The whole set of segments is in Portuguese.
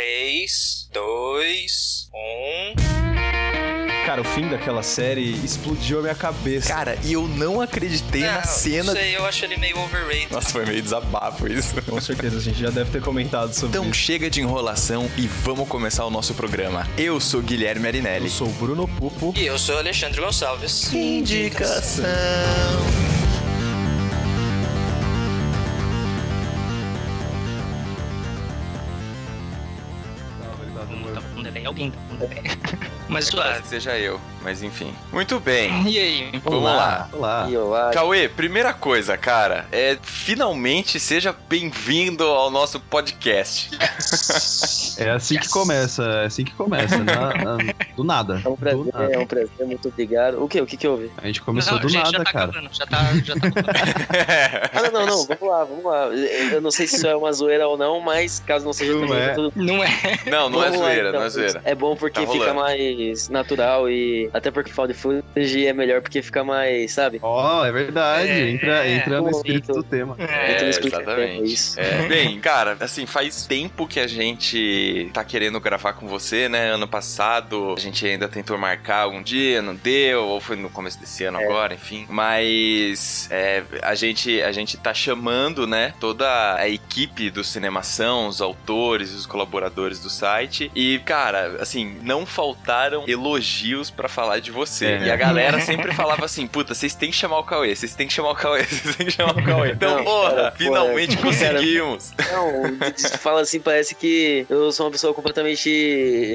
3, 2, 1. Cara, o fim daquela série explodiu a minha cabeça. Cara, e eu não acreditei Não, na cena. Não sei, eu acho ele meio overrated. Nossa, foi meio desabafo isso. Com certeza, a gente já deve ter comentado sobre Então isso. chega de enrolação e vamos começar o nosso programa. Eu sou Guilherme Arinelli. Eu sou o Bruno Pupo. E eu sou Alexandre Gonçalves. Indicação. Alguém. Mas Quase suave. que seja eu, mas enfim. Muito bem. E aí? Vamos lá. Olá. E olá. Cauê, primeira coisa, cara, é finalmente seja bem-vindo ao nosso podcast. É assim que começa, é assim que começa, na- na- do nada. É um prazer, Do nada. é um prazer, muito obrigado. O que? O que que houve? A gente começou Não, do gente, nada, já tá cara. acabando, já tá, já tá Ah, não, não, não, vamos lá, vamos lá. Eu não sei se isso é uma zoeira ou não, mas caso não seja Não também, é. tá tudo Não é. não, não é Vamos lá, zoeira, então. não é zoeira. É bom porque Tá fica mais natural e até porque found footage é melhor porque fica mais, sabe? Ó, é verdade. É, entra entra no é. espírito do tema. É, É, explica bem exatamente. isso. É. Bem, cara, assim, faz tempo que a gente tá querendo gravar com você, né? Ano passado a gente ainda tentou marcar um dia, não deu, ou foi no começo desse ano É. agora, enfim. Mas é, a, gente, a gente tá chamando, né? Toda a equipe do Cinemação, os autores, os colaboradores do site. E, cara, assim, não faltaram elogios pra falar de você. É. E a galera sempre falava assim: puta, vocês têm que chamar o Cauê, vocês têm que chamar o Cauê, vocês têm que chamar o Cauê. Então, Não, porra, cara, finalmente porra, conseguimos. Não, de- de- fala assim, parece que eu sou uma pessoa completamente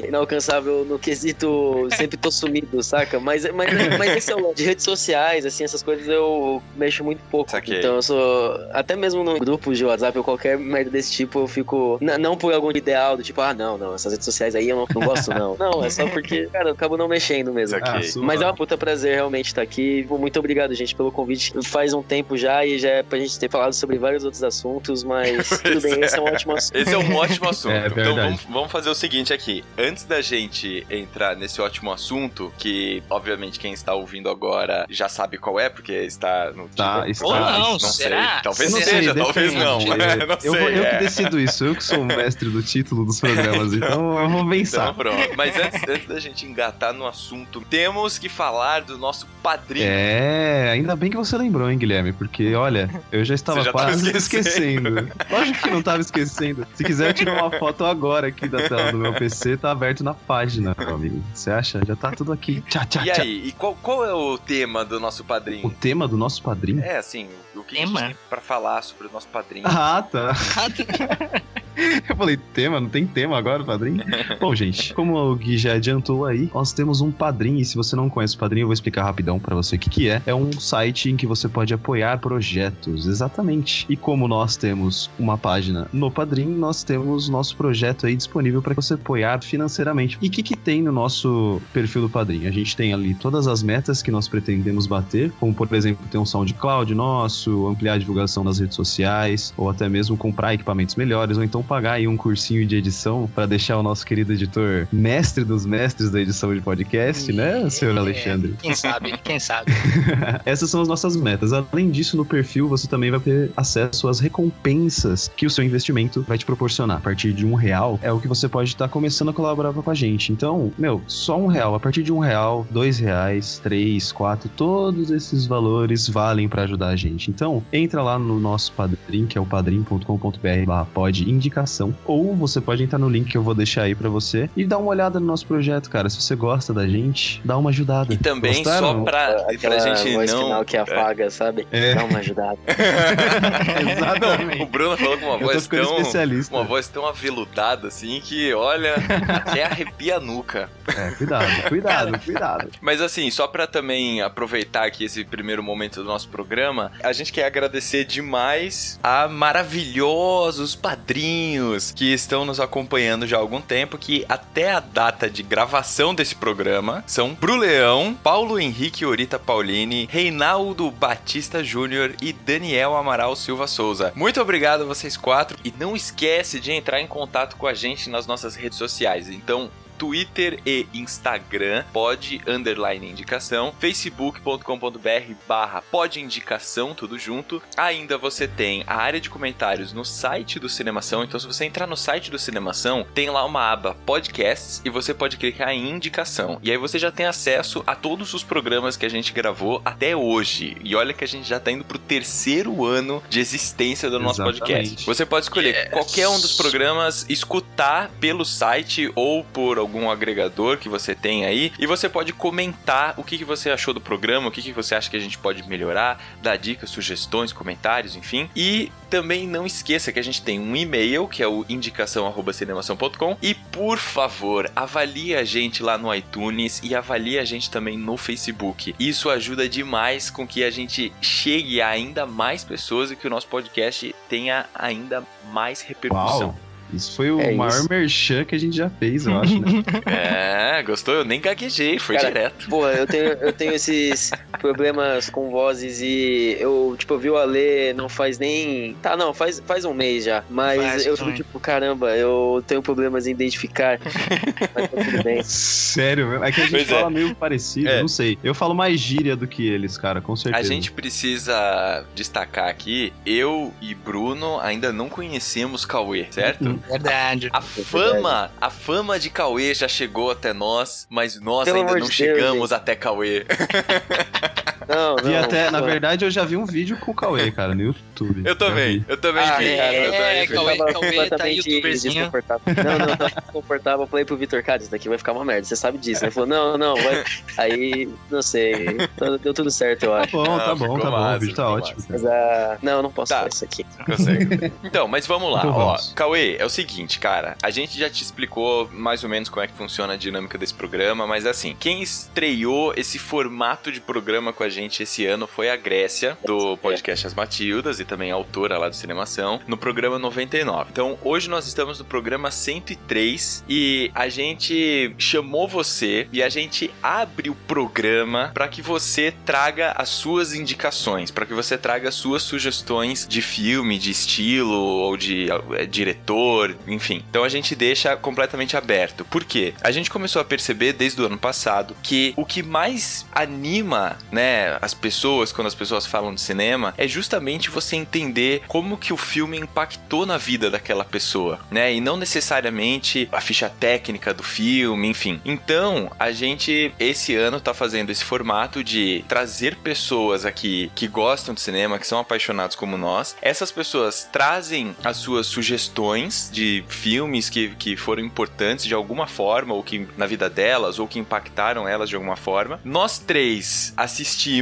inalcançável no quesito, sempre tô sumido, saca? Mas, mas, mas esse é o de redes sociais, assim, essas coisas eu mexo muito pouco. Saquei. Então eu sou, até mesmo no grupo de WhatsApp ou qualquer merda desse tipo, eu fico, n- não por algum ideal do tipo, ah, não, não, essas redes sociais aí eu não, não gosto não. Não, é só porque, cara, eu acabo não mexendo mesmo. Saquei. Ah, Mas é uma puta prazer realmente estar aqui. Muito obrigado, gente, pelo convite. Faz um tempo já e já é pra gente ter falado sobre vários outros assuntos, mas tudo bem, esse é um ótimo assunto. Esse é um ótimo assunto. É então verdade. vamos, vamos fazer o seguinte aqui. Antes da gente entrar nesse ótimo assunto, que obviamente quem está ouvindo agora já sabe qual é, porque está no Tá, título. está. Ou não, não será? sei. Talvez não seja, sei, talvez depende. não. É, não eu, sei. vou- eu é. que decido isso, eu que sou o mestre do título dos programas, então eu vou Então pensar. pronto. Mas antes, antes da gente engatar no assunto, temos que falar do nosso padrinho. É, ainda bem que você lembrou, hein, Guilherme? Porque, olha, eu já estava já quase esquecendo. esquecendo. Lógico que não estava esquecendo. Se quiser, eu tiro uma foto agora aqui da tela do meu PC, tá aberto na página, meu amigo. Você acha? Já tá tudo aqui. Tchá, tchá, E tchá. aí, e qual, qual é o tema do nosso O padrinho? tema do nosso padrinho? É, assim, o que a Tema? gente tem pra falar sobre o nosso padrinho? Ah, tá. Eu falei, tema? Não tem tema agora, padrinho? Bom, gente, como o Gui já adiantou aí, nós temos um padrinho, e se você não conhece o padrinho, eu vou explicar rapidão pra você o que, que é. É um site em que você pode apoiar projetos, exatamente. E como nós temos uma página no padrinho, nós temos nosso projeto aí disponível para você apoiar financeiramente. E o que, que tem no nosso perfil do padrinho? A gente tem ali todas as metas que nós pretendemos bater, como por exemplo, ter um SoundCloud nosso, ampliar a divulgação nas redes sociais, ou até mesmo comprar equipamentos melhores, ou então pagar aí um cursinho de edição para deixar o nosso querido editor mestre dos mestres da edição de podcast, né, senhor Alexandre? Quem sabe, quem sabe. Essas são as nossas metas. Além disso, no perfil você também vai ter acesso às recompensas que o seu investimento vai te proporcionar. A partir de um real é o que você pode estar começando a colaborar com a gente. Então, meu, só um real. A partir de um real, dois reais, três, quatro, todos esses valores valem para ajudar a gente. Então, entra lá no nosso padrim, que é o padrim.com.br barra pod indicação, ou você pode entrar no link que eu vou deixar aí para você e dar uma olhada no nosso projeto, cara. Se você gosta da gente, dá uma ajudada. E também Gostaram? só pra, pra Aquela gente voz não. final que apaga, sabe? É. Dá uma ajudada. Exatamente. o Bruno falou com uma voz tão. especialista. Uma voz tão aveludada assim que, olha, até arrepia a nuca. É, cuidado, cuidado, cuidado. Mas assim, só pra também aproveitar aqui esse primeiro momento do nosso programa, a gente quer agradecer demais a maravilhosos padrinhos que estão nos acompanhando já há algum tempo, que até a data de gravação desse programa são Bruleão, Paulo Henrique Orita Paulini, Reinaldo Batista Júnior e Daniel Amaral Silva Souza. Muito obrigado a vocês quatro e não esquece de entrar em contato com a gente nas nossas redes sociais. Então, Twitter e Instagram, pod underline indicação, facebook.com.br barra pod indicação, tudo junto. Ainda você tem a área de comentários no site do Cinemação, então se você entrar no site do Cinemação, tem lá uma aba podcasts e você pode clicar em indicação. E aí você já tem acesso a todos os programas que a gente gravou até hoje. E olha que a gente já tá indo pro terceiro ano de existência do nosso Exatamente. podcast. Você pode escolher Yes. qualquer um dos programas, escutar pelo site ou por algum agregador que você tem aí, e você pode comentar o que, que você achou do programa, o que, que você acha que a gente pode melhorar, dar dicas, sugestões, comentários, enfim. E também não esqueça que a gente tem um e-mail, que é o indicação@cinemação.com, e por favor, avalie a gente lá no iTunes e avalie a gente também no Facebook. Isso ajuda demais com que a gente chegue a ainda mais pessoas e que o nosso podcast tenha ainda mais repercussão. Uau. Isso foi o É maior isso. merchan que a gente já fez, eu acho, né? É, gostou? Eu nem gaguejei, foi Cara, direto. Porra, eu tenho, eu tenho esses problemas com vozes e eu, tipo, eu vi o Ale não faz nem. Tá, não, faz, faz um mês já. Mas Faz, eu fico tipo, caramba, eu tenho problemas em identificar. mas tá tudo bem. Sério, mesmo? é que a gente Pois é. fala meio parecido, É. não sei. Eu falo mais gíria do que eles, cara, com A certeza. gente precisa destacar aqui, eu e Bruno ainda não conhecemos Cauê, certo? Verdade. A fama, a fama de Cauê já chegou até nós, mas nós Pelo ainda não de Deus, chegamos até Cauê. Não, não. E até, na verdade, eu já vi um vídeo com o Cauê, cara, no YouTube. Eu também, vi. eu também Ah, vi. cara, eu também é, vi. Cauê, tava Cauê tá completamente youtuberzinho. desconfortável. Não, não, não, desconfortável. Eu falei pro Vitor, cara, isso daqui vai ficar uma merda, você sabe disso. Ele falou, não, não, vai. Aí, não sei, deu tudo certo, eu Tá acho. bom, Não, tá bom, tá bom. massa, O vídeo tá ótimo. Mas, ah, não, eu não posso Tá. falar isso aqui. Consegue. Então, mas vamos lá, Então ó. vamos. Cauê, é o seguinte, cara. A gente já te explicou mais ou menos como é que funciona a dinâmica desse programa, mas assim, quem estreou esse formato de programa com a gente esse ano foi a Grécia, do podcast As Matildas, e também autora lá do Cinemação, no programa 99. Então, hoje nós estamos no programa 103 e a gente chamou você e a gente abre o programa para que você traga as suas indicações, para que você traga as suas sugestões de filme, de estilo ou de eh, diretor, enfim. Então a gente deixa completamente aberto. Por quê? A gente começou a perceber desde o ano passado que o que mais anima, né, as pessoas quando as pessoas falam de cinema é justamente você entender como que o filme impactou na vida daquela pessoa, né? E não necessariamente a ficha técnica do filme, enfim. Então, a gente esse ano tá fazendo esse formato de trazer pessoas aqui que gostam de cinema, que são apaixonados como nós. Essas pessoas trazem as suas sugestões de filmes que, que foram importantes de alguma forma, ou que na vida delas, ou que impactaram elas de alguma forma. Nós três assistimos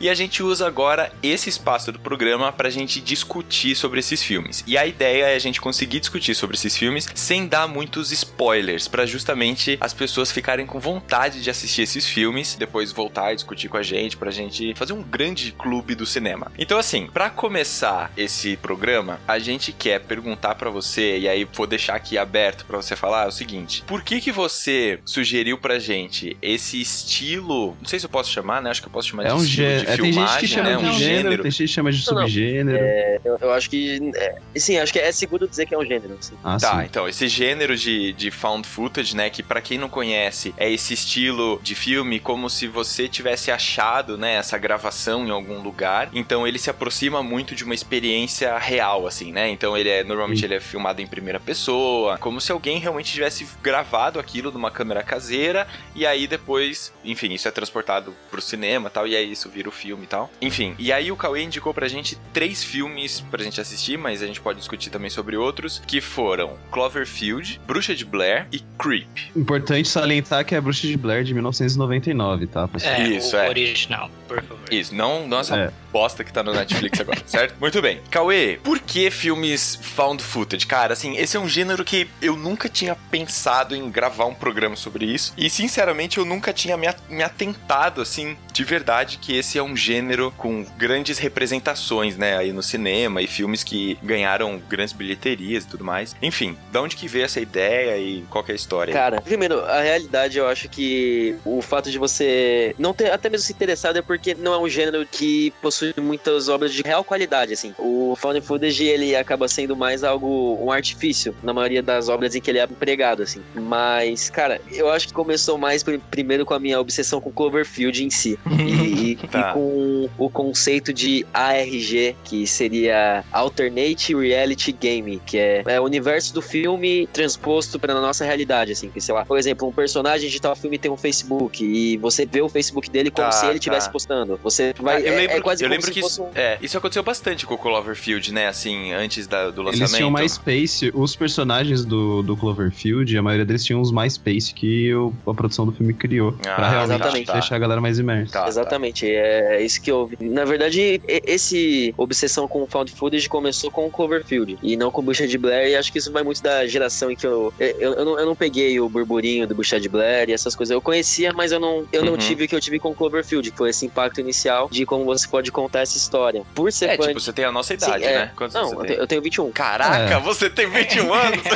e a gente usa agora esse espaço do programa pra gente discutir sobre esses filmes. E a ideia é a gente conseguir discutir sobre esses filmes sem dar muitos spoilers, pra justamente as pessoas ficarem com vontade de assistir esses filmes, depois voltar e discutir com a gente, pra gente fazer um grande clube do cinema. Então, assim, pra começar esse programa, a gente quer perguntar pra você, e aí vou deixar aqui aberto pra você falar é o seguinte: por que que você sugeriu pra gente esse estilo? Não sei se eu posso chamar, né? Acho que eu posso chamar É de um estilo gênero. de É, tem filmagem, gente que chama né? de Um gênero, gênero. tem gente que chama de Não, não. subgênero. Eu, eu acho que. É, sim, acho que é seguro dizer que é um gênero. Assim. Ah, Tá, sim. então, esse gênero de, de found footage, né, que pra quem não conhece, é esse estilo de filme como se você tivesse achado, né, essa gravação em algum lugar. Então, ele se aproxima muito de uma experiência real, assim, né? Então, ele é, normalmente Sim. ele é filmado em primeira pessoa, como se alguém realmente tivesse gravado aquilo numa câmera caseira e aí depois, enfim, isso é transportado pro cinema e tal, e aí isso vira o filme e tal. Enfim, e aí o Cauê indicou pra gente três filmes pra gente assistir, mas a gente pode discutir também sobre outros, que foram Cloverfield, Bruxa de Blair e Creep. Importante salientar que é a Bruxa de Blair de 1999, tá? É, Isso, o é. original, por favor. Isso, não, não essa É. bosta que tá no Netflix agora, certo? Muito bem. Cauê, por que filmes found footage? Cara, assim, esse é um gênero que eu nunca tinha pensado em gravar um programa sobre isso. E, sinceramente, eu nunca tinha me atentado, assim, de verdade, que esse é um gênero com grandes representações, né, aí no cinema e filmes que ganharam grandes bilheterias e tudo mais. Enfim, de onde que veio essa ideia e qual é a história? Cara, primeiro, a realidade eu acho que o fato de você não ter até mesmo se interessado é porque não é um gênero que possui muitas obras de real qualidade, assim. O found footage, ele acaba sendo mais algo, um artifício, na maioria das obras em que ele é empregado, assim. Mas, cara, eu acho que começou mais pr- primeiro com a minha obsessão com Cloverfield em si. E, e- Tá. e com o conceito de ARG, que seria Alternate Reality Game, que é, é o universo do filme transposto para a nossa realidade, assim. Que, sei lá, por exemplo, um personagem de tal filme tem um Facebook e você vê o Facebook dele como Tá, se ele tá. estivesse postando. Você vai. Ah, eu é- lembro, é quase eu lembro que isso, um- é, isso aconteceu bastante com o Cloverfield, né? Assim, antes da- do lançamento. Eles tinham MySpace, os personagens do, do Cloverfield, a maioria deles tinham os MySpace que o- a produção do filme criou. Ah, pra realmente exatamente. deixar a galera mais imersa. Tá, tá. Exatamente, é isso que eu vi. Na verdade, esse obsessão com o found footage começou com o Cloverfield e não com o Bucha de Blair, e acho que isso vai muito da geração em que eu. Eu, eu, não, eu não peguei o burburinho do Bucha de Blair e essas coisas. Eu conhecia, mas eu não, eu não Uhum. tive o que eu tive com o Cloverfield, que foi esse impacto inicial de como você pode contar essa história. Por ser É, fã tipo, você tem a nossa Sim, idade, é. né? Quantos Não, eu tem? eu tenho 21. Caraca, É. você tem 21 anos?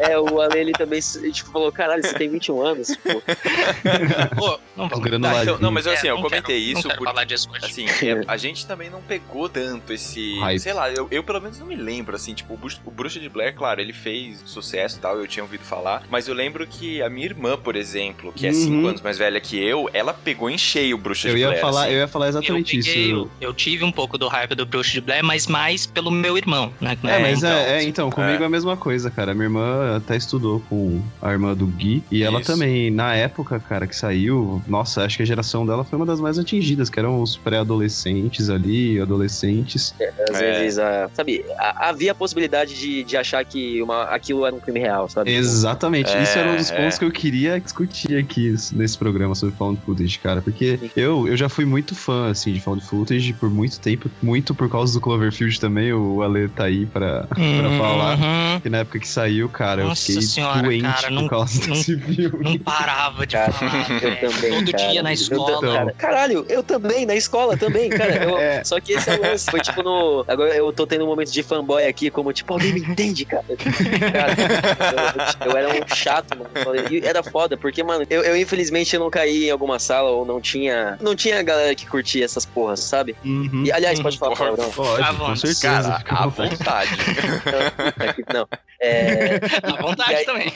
É, o Ale, ele também tipo, falou, caralho, você tem 21 anos? Tipo, Pô, não Os granuladinhos. então, não, mas É, assim, eu não comentei quero- isso não quero porque falar disso hoje. Assim, é, a gente também não pegou tanto esse. Hype. Sei lá, eu, eu pelo menos não me lembro, assim, tipo, o, Bruxa- o Bruxa de Blair, claro, ele fez sucesso e tal, eu tinha ouvido falar, mas eu lembro que a minha irmã, por exemplo, que é Uhum. 5 anos mais velha que eu, ela pegou em cheio o Bruxa Eu de ia, Blair. falar, assim. eu ia falar Eu, exatamente peguei, isso. eu, eu tive um pouco do hype do Bruxo de Blair, mas mais pelo meu irmão, né? É, mas então, é, é, então, comigo é. a mesma coisa, cara. Minha irmã até estudou com a irmã do Gui. E ela Isso. também, na época, cara, que saiu, nossa, acho que a geração dela foi uma das mais atingidas, que eram os pré-adolescentes ali, adolescentes. às É. vezes, a, sabe, a- havia a possibilidade de, de achar que uma, aquilo era um crime real, sabe? Exatamente. É, Isso era um dos é. pontos que eu queria discutir aqui nesse programa sobre Found Footage, cara. Porque eu, eu já fui muito fã, assim, de Found Footage por muito tempo. Muito por causa do Cloverfield também. O Ale tá aí pra, pra falar. Uhum. Que na época que saiu, cara, Nossa eu fiquei senhora, doente cara, por não- causa não- desse filme. Não parava de Cara, falar. Eu também, Todo cara. dia na escola. cara, caralho, eu também, na escola também, cara. Eu- É. Só que esse é o lance. Foi tipo no. Agora eu tô tendo um momento de fanboy aqui, como tipo, alguém me entende, cara. Cara, eu, eu era um chato, mano. E era foda, porque, mano, eu, eu infelizmente eu não caí em alguma sala ou não tinha. Não tinha galera que curtia essas porras, sabe? Uhum. E aliás, pode falar Porra, palavrão. Pode, À com vontade. certeza. Cara, fica à vontade. vontade. Não, aqui- não. É, À vontade aí- também.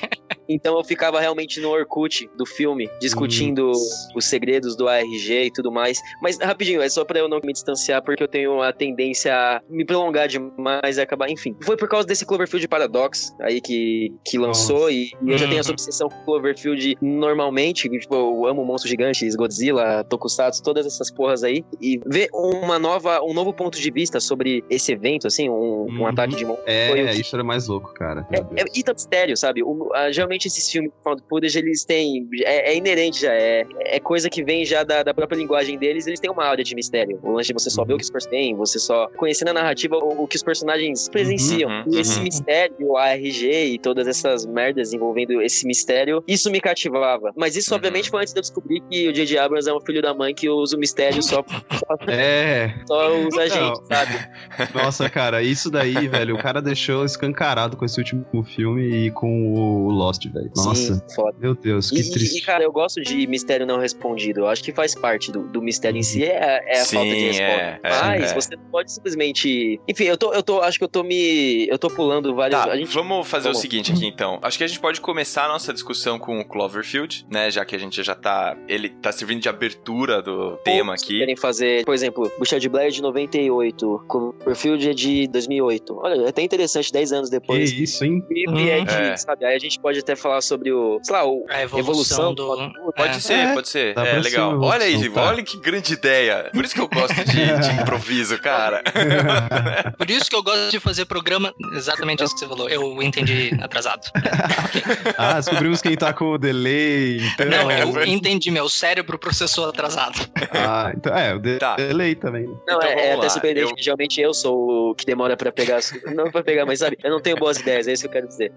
Então eu ficava realmente no Orkut do filme, discutindo os segredos do ARG e tudo mais. Mas rapidinho, é só pra eu não me distanciar, porque eu tenho a tendência a me prolongar demais e acabar. Enfim, foi por causa desse Cloverfield Paradox aí que, que lançou, e, e eu já tenho essa Uhum. obsessão com Cloverfield normalmente. Tipo, eu amo monstros gigantes, Godzilla, Tokusatsu, todas essas porras aí. E ver uma nova, um novo ponto de vista sobre esse evento, assim, um, um Uhum. ataque de monstros. foi É, que- isso era mais louco, cara. é, é, e tá mistério, sabe? O- a- geralmente esses filmes de found footage, eles têm. É, é inerente já, é, é coisa que vem já da, da própria linguagem deles, eles têm uma área de mistério. O lance de você só ver o que os personagens têm, você só conhecendo a narrativa, o, o que os personagens presenciam. uhum, e esse uhum. mistério, o ARG e todas essas merdas envolvendo esse mistério, isso me cativava. Mas isso, Uhum. obviamente, foi antes de eu descobrir que o J.J. Abrams é um filho da mãe que usa o mistério só, É, só usa a gente, Não. sabe? nossa, cara, isso daí, velho, o cara deixou escancarado com esse último filme e com o Lost, velho. Nossa, Sim, foda. meu Deus, que E, triste. e, cara, eu gosto de mistério não respondido. Eu acho que faz parte do, do mistério em si, é, é a Sim, falta de resposta. é, é, Mas é. você não pode simplesmente. Enfim, eu tô, eu tô. Acho que eu tô me. Eu tô pulando vários. Tá, a gente... vamos fazer vamos. o seguinte aqui então. Acho que a gente pode começar a nossa discussão com o Cloverfield, né? Já que a gente já tá. Ele tá servindo de abertura do tema aqui. querem fazer, por exemplo, Bucha de Blair é de 98, Cloverfield é de 2008. Olha, é até interessante, 10 anos Que depois. isso, hein? E e é de, É. sabe, aí a gente pode até falar sobre o, sei lá, o A evolução, evolução do. Pode É. ser, pode ser. dá É, ser legal. uma Olha aí, tá. olha que grande ideia. Por isso que eu gosto de, de improviso, cara. Por isso que eu gosto de fazer programa. Exatamente isso que você falou. Eu entendi atrasado. ah, descobrimos quem tá com o delay, então... Não, eu entendi. Meu cérebro processou atrasado. Ah, então, é, o de- Tá. delay também. Não, Então é, é até surpreendente, eu- geralmente eu sou o que demora pra pegar. Não pra pegar, mas sabe, eu não tenho boas ideias, é isso que eu quero dizer.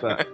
tá.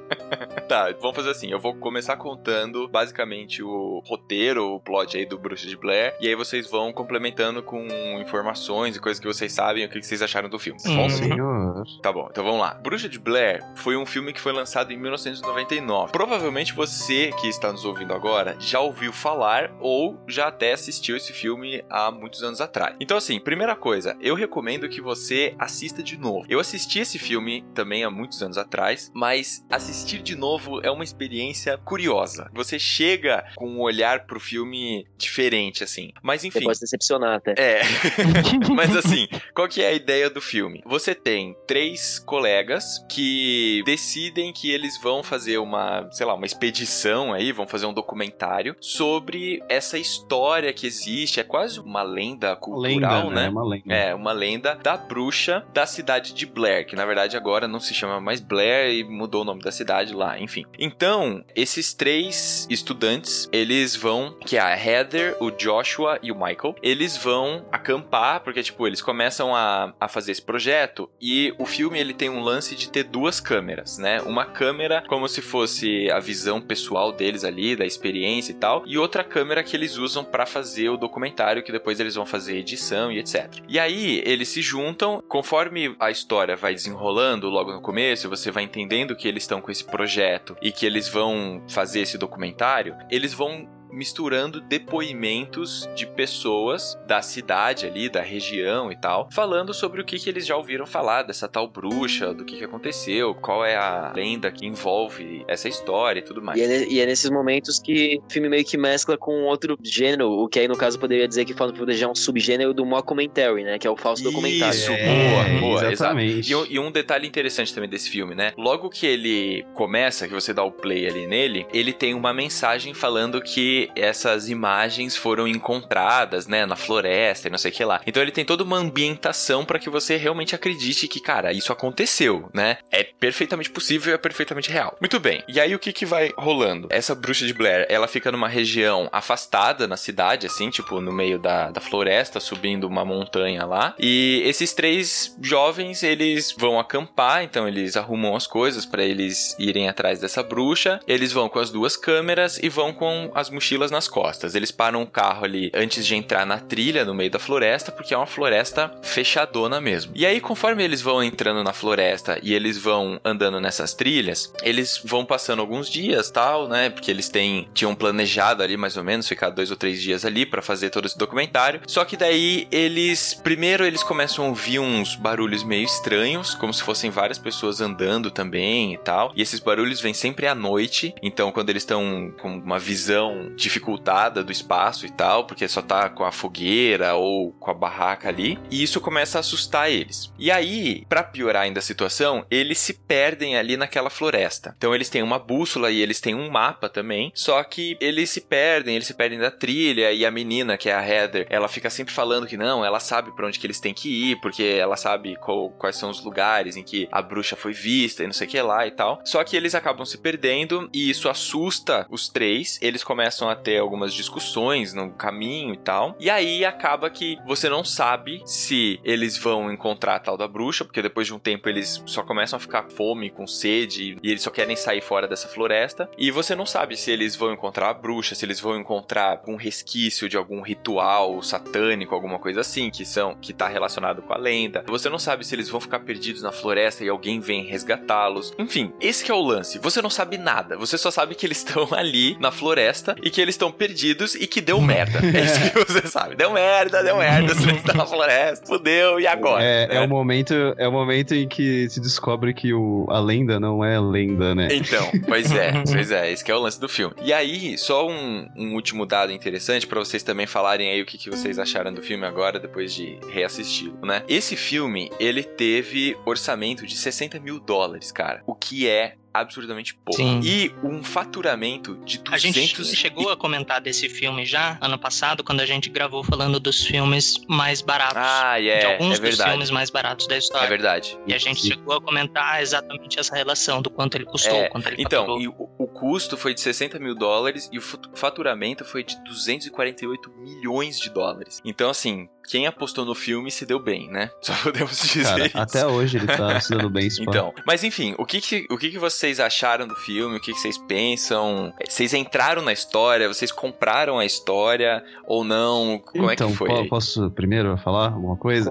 Tá, vamos fazer assim. Eu vou começar contando basicamente o roteiro, o plot aí do Bruxa de Blair. E aí vocês vão complementando com informações e coisas que vocês sabem, o que vocês acharam do filme. Tá bom? Uhum. Senhor. Tá bom, então vamos lá. Bruxa de Blair foi um filme que foi lançado em 1999. Provavelmente você que está nos ouvindo agora já ouviu falar ou já até assistiu esse filme há muitos anos atrás. Então, assim, primeira coisa, eu recomendo que você assista de novo. Eu assisti esse filme também há muitos anos atrás, mas assistir de novo é uma experiência curiosa. Você chega com um olhar pro filme diferente, assim. Mas Você enfim. pode se decepcionar até. É. Mas assim, qual que é a ideia do filme? Você tem três colegas que decidem que eles vão fazer uma, sei lá, uma expedição aí, vão fazer um documentário sobre essa história que existe, é quase uma lenda cultural, Lenda, né? né? Uma lenda. É, uma lenda da bruxa da cidade de Blair, que na verdade agora não se chama mais Blair e mudou o nome da cidade lá, enfim. Então, esses três estudantes, eles vão, que é a Heather, o Joshua e o Michael, eles vão acampar, porque tipo, eles começam a, a fazer esse projeto e o filme ele tem um lance de ter duas câmeras, né? Uma câmera como se fosse a visão pessoal deles ali, da experiência e tal, e outra câmera que eles usam pra fazer o documentário que depois eles vão fazer edição e etc. E aí eles se juntam, conforme a história vai desenrolando logo no começo, você vai entendendo que eles estão com esse projeto e que eles vão fazer esse documentário, eles vão misturando depoimentos de pessoas da cidade ali, da região e tal, falando sobre o que, que eles já ouviram falar dessa tal bruxa, do que, que aconteceu, qual é a lenda que envolve essa história e tudo mais. E é, e é nesses momentos que o filme meio que mescla com outro gênero, o que aí no caso poderia dizer que Found Footage é um subgênero do mockumentary, né? Que é o falso documentário. Isso, É, boa, boa, exato. exatamente. E, um- e um detalhe interessante também desse filme, né? Logo que ele começa, que você dá o play ali nele, ele tem uma mensagem falando que essas imagens foram encontradas, né, na floresta e não sei o que lá. Então ele tem toda uma ambientação para que você realmente acredite que, cara, isso aconteceu, né? É perfeitamente possível e é perfeitamente real. Muito bem. E aí o que que vai rolando? Essa bruxa de Blair, ela fica numa região afastada na cidade, assim, tipo, no meio da, da floresta, subindo uma montanha lá. E esses três jovens, eles vão acampar, então eles arrumam as coisas para eles irem atrás dessa bruxa. Eles vão com as duas câmeras e vão com as mochilas nas costas. Eles param o carro ali antes de entrar na trilha no meio da floresta, porque é uma floresta fechadona mesmo. E aí, conforme eles vão entrando na floresta e eles vão andando nessas trilhas, eles vão passando alguns dias, tal, né? Porque eles têm tinham planejado ali mais ou menos ficar dois ou três dias ali para fazer todo esse documentário. Só que daí eles primeiro eles começam a ouvir uns barulhos meio estranhos, como se fossem várias pessoas andando também e tal. E esses barulhos vêm sempre à noite. Então, quando eles estão com uma visão dificultada do espaço e tal, porque só tá com a fogueira ou com a barraca ali, e isso começa a assustar eles. E aí, pra piorar ainda a situação, eles se perdem ali naquela floresta. Então, eles têm uma bússola e eles têm um mapa também, só que eles se perdem, eles se perdem da trilha e a menina, que é a Heather, ela fica sempre falando que não, ela sabe pra onde que eles têm que ir, porque ela sabe qual- quais são os lugares em que a bruxa foi vista e não sei o que lá e tal. Só que eles acabam se perdendo e isso assusta os três. Eles começam a ter algumas discussões no caminho e tal. E aí acaba que você não sabe se eles vão encontrar a tal da bruxa, porque depois de um tempo eles só começam a ficar fome, com sede e eles só querem sair fora dessa floresta. E você não sabe se eles vão encontrar a bruxa, se eles vão encontrar um resquício de algum ritual satânico, alguma coisa assim, que são que tá relacionado com a lenda. Você não sabe se eles vão ficar perdidos na floresta e alguém vem resgatá-los. Enfim, esse é o lance. Você não sabe nada. Você só sabe que eles estão ali na floresta e que eles estão perdidos e que deu merda. É isso que você sabe. Deu merda, deu merda. Você está na floresta. Fudeu, e agora? É, né? é o momento, é o momento em que se descobre que o, a lenda não é lenda, né? Então, pois é, pois é, esse que é o lance do filme. E aí, só um, um último dado interessante pra vocês também falarem aí o que, que vocês acharam do filme agora, depois de reassisti-lo, né? Esse filme, ele teve orçamento de 60 mil dólares, cara, o que é absurdamente pouco. Sim. E um faturamento de 200 A gente chegou a comentar desse filme já ano passado, quando a gente gravou falando dos filmes mais baratos. Ah, de é, alguns é dos verdade. filmes mais baratos da É história. verdade. E a gente chegou a comentar exatamente essa relação do quanto ele custou, É, quanto ele Então, e o, o custo foi de 60 mil dólares e o faturamento foi de 248 milhões de dólares. Então, assim, quem apostou no filme se deu bem, né? Só podemos dizer Cara, isso. até hoje ele tá se dando bem. Então, mas enfim, o que que, o que que vocês acharam do filme? O que que vocês pensam? Vocês entraram na história? Vocês compraram a história ou não? Como então, é que foi? po- aí? posso primeiro falar alguma coisa?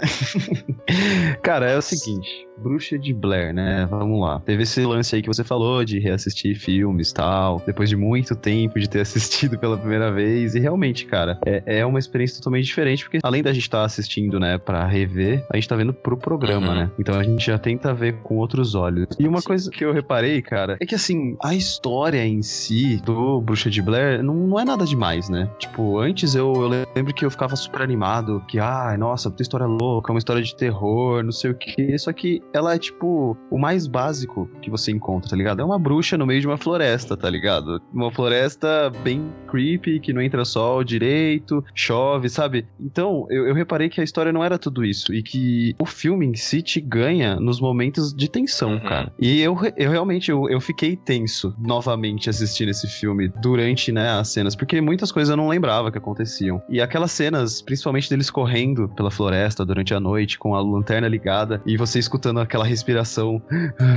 Cara, é o seguinte. Bruxa de Blair, né? Vamos lá. Teve esse lance aí que você falou de reassistir filmes e tal, depois de muito tempo de ter assistido pela primeira vez. E realmente, cara, é, é uma experiência totalmente diferente, porque além da gente estar assistindo, né, pra rever, a gente tá vendo pro programa, Uhum. né? Então a gente já tenta ver com outros olhos. E uma Sim. coisa que eu reparei, cara, é que assim, a história em si do Bruxa de Blair não, não é nada demais, né? Tipo, antes eu, eu lembro que eu ficava super animado, que, ai, nossa, puta história louca, uma história de terror, não sei o que. Só que ela é, tipo, o mais básico que você encontra, tá ligado? É uma bruxa no meio de uma floresta, tá ligado? Uma floresta bem creepy, que não entra sol direito, chove, sabe? Então, eu, eu reparei que a história não era tudo isso. E que o filme em si te ganha nos momentos de tensão, Uhum. cara. E eu, eu realmente, eu, eu fiquei tenso novamente assistindo esse filme durante, né, as cenas. Porque muitas coisas eu não lembrava que aconteciam. E aquelas cenas, principalmente deles correndo pela floresta durante a noite, com a lanterna ligada, e você escutando aquela respiração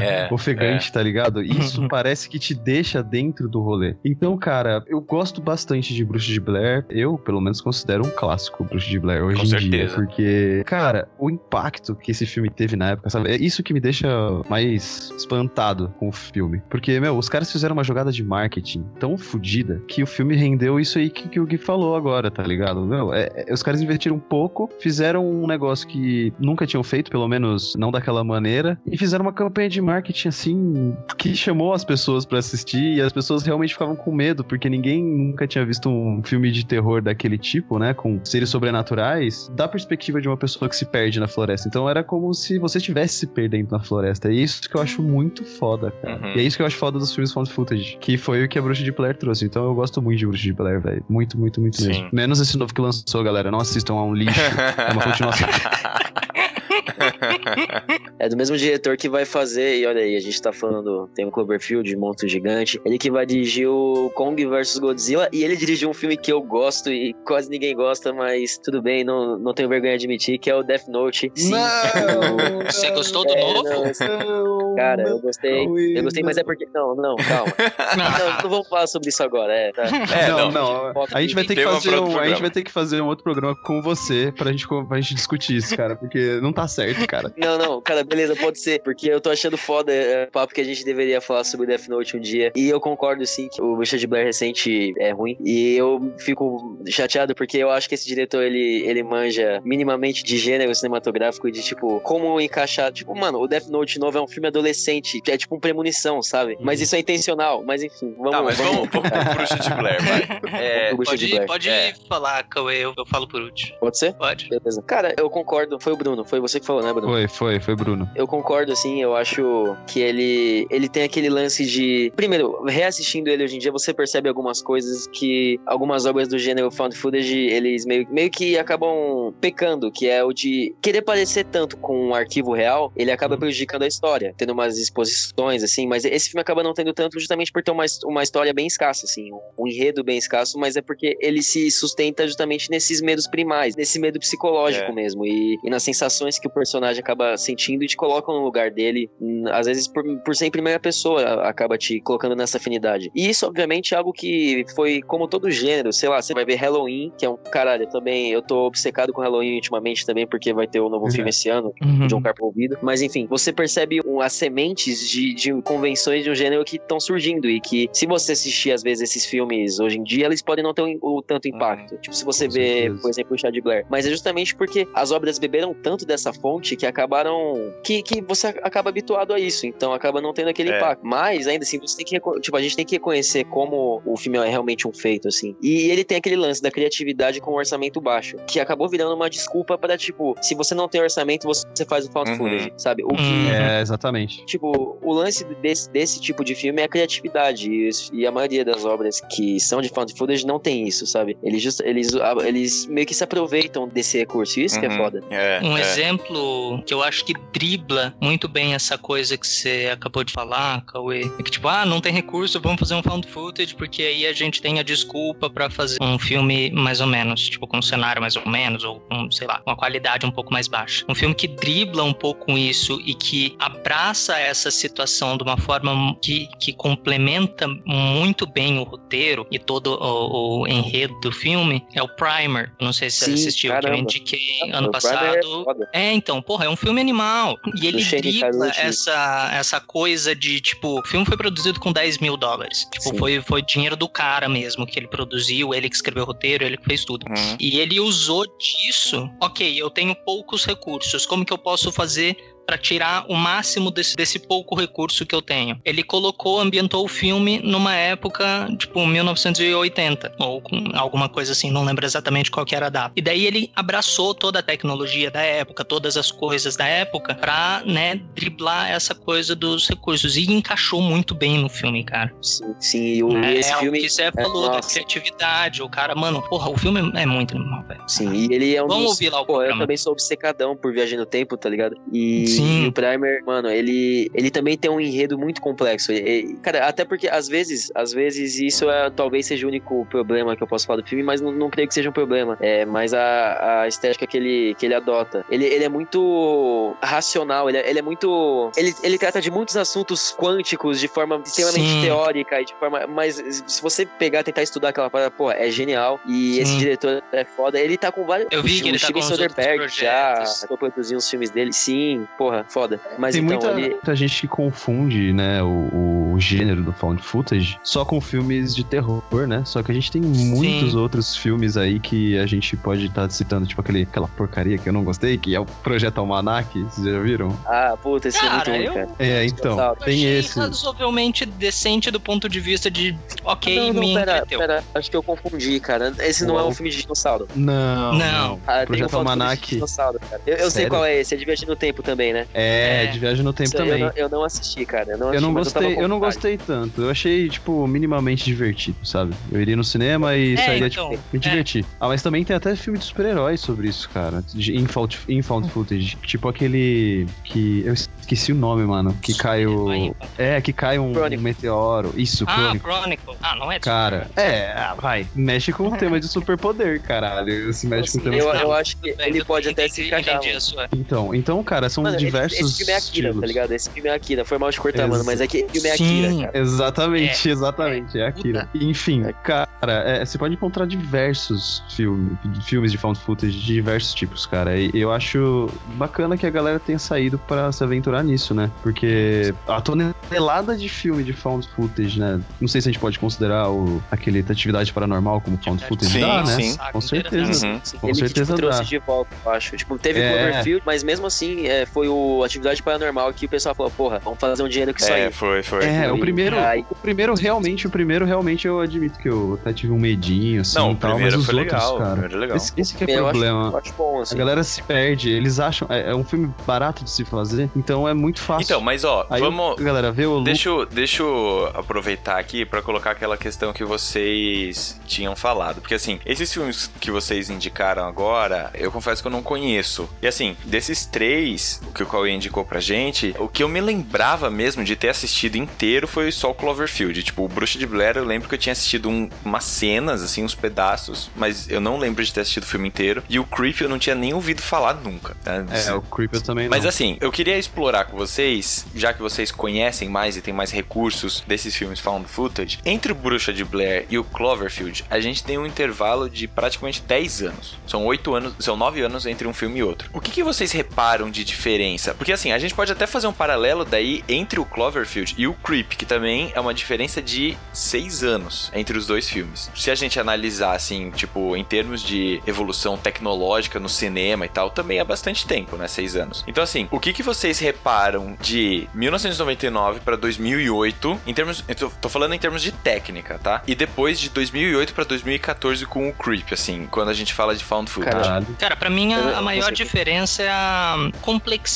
É, ofegante, tá ligado? Isso parece que te deixa dentro do rolê. Então, cara, eu gosto bastante de Bruxa de Blair. Eu, pelo menos, considero um clássico Bruxa de Blair hoje Com em certeza. dia. Porque, cara, o impacto que esse filme teve na época, sabe? É isso que me deixa mais espantado com o filme. Porque, meu, os caras fizeram uma jogada de marketing tão fodida que o filme rendeu isso aí que, que o Gui falou agora, tá ligado? Meu, é- é- os caras investiram um pouco, fizeram um negócio que nunca tinham feito, pelo menos não daquela maneira, e fizeram uma campanha de marketing assim que chamou as pessoas pra assistir e as pessoas realmente ficavam com medo, porque ninguém nunca tinha visto um filme de terror daquele tipo, né? Com seres sobrenaturais, da perspectiva de uma pessoa que se perde na floresta. Então era como se você estivesse se perdendo na floresta. E é isso que eu acho muito foda, cara. Uhum. E é isso que eu acho foda dos filmes found footage, que foi o que a Bruxa de Blair trouxe. Então eu gosto muito de Bruxa de Blair, velho. Muito, muito, muito Sim. mesmo. Menos esse novo que lançou, galera. Não assistam, é um lixo. É uma continuação. É do mesmo diretor que vai fazer, e olha aí, a gente tá falando, tem o Cloverfield, Monstro Gigante, ele que vai dirigir o Kong vs Godzilla, e ele dirigiu um filme que eu gosto e quase ninguém gosta, mas tudo bem, não, não tenho vergonha de admitir, que é o Death Note. Sim. Você gostou do É, novo? não, esse- Cara, eu gostei. Eu gostei, mas é porque. Não, não, calma. Não, não vamos falar sobre isso agora. É, tá. É, não, não. não. A gente vai ter que fazer um, a gente vai ter que fazer um outro programa com você pra gente, pra gente discutir isso, cara, porque não tá certo, cara. Não, não, cara, beleza, pode ser. Porque eu tô achando foda é, o papo que a gente deveria falar sobre Death Note um dia. E eu concordo, sim, que o Bruxa de Blair recente é ruim. E eu fico chateado porque eu acho que esse diretor, ele, ele manja minimamente de gênero cinematográfico e de, tipo, como encaixar. Tipo, mano, o Death Note novo é um filme adolescente, que é tipo um premonição, sabe? Mas isso é intencional. Mas enfim, vamos Tá, mas vamos, vamos pro Bruxa de Blair, vai. É, pro Pode, de Blair. pode É. falar, Cauê, eu, eu falo por último. Pode ser? Pode. Beleza. Cara, eu concordo. Foi o Bruno, foi você que falou, né, Bruno? Foi, foi, foi Bruno. Eu concordo, assim, eu acho que ele, ele tem aquele lance de. Primeiro, reassistindo ele hoje em dia, você percebe algumas coisas que algumas obras do gênero found footage, eles meio, meio que acabam pecando, que é o de querer parecer tanto com um arquivo real, ele acaba prejudicando a história, tendo umas exposições, assim, mas esse filme acaba não tendo tanto justamente por ter uma, uma história bem escassa, assim, um, um enredo bem escasso, mas é porque ele se sustenta justamente nesses medos primais, nesse medo psicológico É. mesmo, e, e nas sensações que o personagem acaba sentindo e te colocam no lugar dele, hum, às vezes por, por ser em primeira pessoa, acaba te colocando nessa afinidade. E isso, obviamente, é algo que foi como todo gênero, sei lá, você vai ver Halloween, que é um caralho, eu também, eu tô obcecado com Halloween ultimamente também, porque vai ter o novo Uhum. filme esse ano, Uhum. John Carpenter ouvido. Mas enfim, você percebe um- as sementes de, de convenções de um gênero que estão surgindo e que, se você assistir às vezes esses filmes hoje em dia, eles podem não ter o, o tanto impacto. Tipo, se você vê, certeza. por exemplo, o Chad Blair. Mas é justamente porque as obras beberam tanto dessa fonte que acabaram. que, que você acaba habituado a isso. Então acaba não tendo aquele É. impacto. Mas ainda assim, você tem que. Tipo, a gente tem que reconhecer como o filme é realmente um feito, assim. E ele tem aquele lance da criatividade com um orçamento baixo, que acabou virando uma desculpa para tipo, se você não tem orçamento, você faz o found Uhum. footage, sabe? O que Uhum. É, exatamente. Tipo, o lance desse, desse tipo de filme é a criatividade. E, e a maioria das obras que são de found footage não tem isso, sabe? Eles, just, eles, eles meio que se aproveitam desse recurso. Isso que é Uhum. foda. É, Um é. exemplo que eu acho que dribla muito bem essa coisa que você acabou de falar, Cauê, é que tipo, ah, não tem recurso, vamos fazer um found footage, porque aí a gente tem a desculpa pra fazer um filme mais ou menos, tipo, com um cenário mais ou menos, ou com, sei lá, uma qualidade um pouco mais baixa. Um filme que dribla um pouco isso e que abraça essa situação de uma forma que, que complementa muito bem o roteiro e todo o, o enredo do filme é o Primer. Não sei se você Sim, assistiu, que eu caramba. indiquei ano é passado. foda. É, então, porra, é um filme animal. E ele dribla essa, essa coisa de, tipo, o filme foi produzido com 10 mil dólares. Tipo, Sim. foi, foi dinheiro do cara mesmo que ele produziu, ele que escreveu o roteiro, ele que fez tudo. Uhum. E ele usou disso. Ok, eu tenho poucos recursos. Como que eu posso fazer para tirar o máximo desse, desse pouco recurso que eu tenho? Ele colocou, ambientou o filme numa época, tipo, 1980, ou com alguma coisa assim, não lembro exatamente qual que era a data. E daí ele abraçou toda a tecnologia da época, todas as coisas da época, pra, né, driblar essa coisa dos recursos. E encaixou muito bem no filme, cara. Sim, sim. E, o, e É, esse é o filme. que você falou, da nossa. criatividade. O cara, mano, porra, o filme é muito animal, velho. Sim, e ele é um Vamos dos... ouvir lá o Pô, eu programa. também sou obcecadão por Viagem no Tempo, tá ligado? E, Sim. e o Primer, mano, ele, ele também tem um enredo muito complexo. E- e, cara, até porque às vezes, às vezes isso é, talvez seja o único problema que eu posso falar do filme, mas não, não creio que seja um problema. É, mas a, a estética que ele, que ele adota. Ele, ele é muito racional, ele é, ele é muito. Ele, ele trata de muitos assuntos quânticos de forma extremamente Sim. teórica e de forma. Mas se você pegar e tentar estudar aquela parada, pô, é genial. E Sim. esse diretor é foda. Ele tá com vários. Eu vi que o ele tá com Soderbergh já tô produzindo os filmes dele. Sim, porra, foda. Mas Tem então, muita, ele. muita gente que confunde, né, o, o gênero do found footage só com filmes de terror, né? Só que a gente tem muitos Sim. outros filmes aí que a gente pode estar citando, tipo aquele, aquela porcaria que eu não gostei, que é o Projeto Almanac, vocês já viram? Ah, puta, esse Cara, é muito ruim, cara. É, então. Eu tem achei esse. razoavelmente decente do ponto de vista de, ok, não, não, me pera, entreteu. pera, acho que eu confundi, cara. Esse não é um filme de dinossauro. Não, Não. Ah, tem um Projeto de Almanac. dinossauro, cara. Eu, eu sei qual é esse, é Viagem no Tempo também, né? É, É. de Viagem no Tempo Isso também. Eu não, eu não assisti, cara. Eu não, Eu assisti, não mas tava gostei, com eu não gostei tanto. Eu achei, tipo, minimamente divertido, sabe? Eu iria no cinema e É, sairia, então, tipo, me divertir. Ah, mas também tem até filme de super-heróis sobre isso, cara. De infound, infound footage. Tipo aquele que. Eu esqueci o nome, mano. Que cai o. É, que cai um, Chronicle. meteoro. Isso, Ah, Chronicle. Chronicle. Ah, não é de Cara, é, ah, vai. Mexe com o tema de superpoder, caralho. Se mexe com o tema Eu, de eu acho que ele eu pode até se encaixar. Então, então, cara, são Mano, diversos esse filme é Akira, estilos. tá ligado? Esse filme é Akira. Foi mal de cortar, Ex- mano, mas é que filme é Sim. Akira, cara. Exatamente, exatamente, é Akira. Enfim, É. cara, é, você pode encontrar diversos filme, filmes de found footage de diversos tipos, cara. E eu acho bacana que a galera tenha saído pra se aventurar nisso, né? Porque a tonelada de filme de found footage, né? Não sei se a gente pode considerar o, aquele atividade paranormal como found footage Sim, dá, né? sim. Com certeza. Uhum. Com ele certeza que, tipo, trouxe dá. de volta, eu acho. Tipo, teve É. Cloverfield, mas mesmo assim é, foi o Atividade Paranormal que o pessoal falou, porra, vamos fazer um dinheiro que isso É, aí. foi, foi. É, o primeiro, aí- o primeiro realmente, o primeiro realmente eu admito que eu até tive um medinho, assim, Não, o tal, primeiro mas os foi outros, legal. O cara. primeiro é legal. Esse, esse que é o Eu acho- problema. Eu acho bom, A assim. galera se perde, eles acham. É, é um filme barato de se fazer, então é muito fácil. Então, mas ó, Aí vamos. a galera vê o. Deixa eu, deixa eu aproveitar aqui pra colocar aquela questão que vocês tinham falado. Porque assim, esses filmes que vocês indicaram agora, eu confesso que eu não conheço. E assim, desses três, o que o Cauê indicou pra gente, o que eu me lembrava mesmo de ter assistido inteiro foi só o Cloverfield. Tipo, o Bruxa de Blair, eu lembro que eu tinha assistido um- umas cenas, assim, uns pedaços, mas eu não lembro de ter assistido o filme inteiro. E o Creep eu não tinha nem ouvido falar nunca. tá? É, o Creep eu também Mas não. assim, eu queria explorar com vocês, já que vocês conhecem mais e tem mais recursos desses filmes found footage, entre o Bruxa de Blair e o Cloverfield, a gente tem um intervalo de praticamente 10 anos. São 8 anos, são 9 anos entre um filme e outro. O que, que vocês reparam de diferença? Porque assim, a gente pode até fazer um paralelo daí entre o Cloverfield e o Creep. Que também é uma diferença de seis anos entre os dois filmes. Se a gente analisar, assim, tipo, em termos de evolução tecnológica no cinema e tal, também é bastante tempo, né? Seis anos. Então, assim, o que, que vocês reparam de 1999 para 2008, em termos. Eu tô, tô falando em termos de técnica, tá? E depois de 2008 para 2014 com o Creep, assim, quando a gente fala de found footage. Caralho. Cara, pra mim a, a maior diferença é a complexidade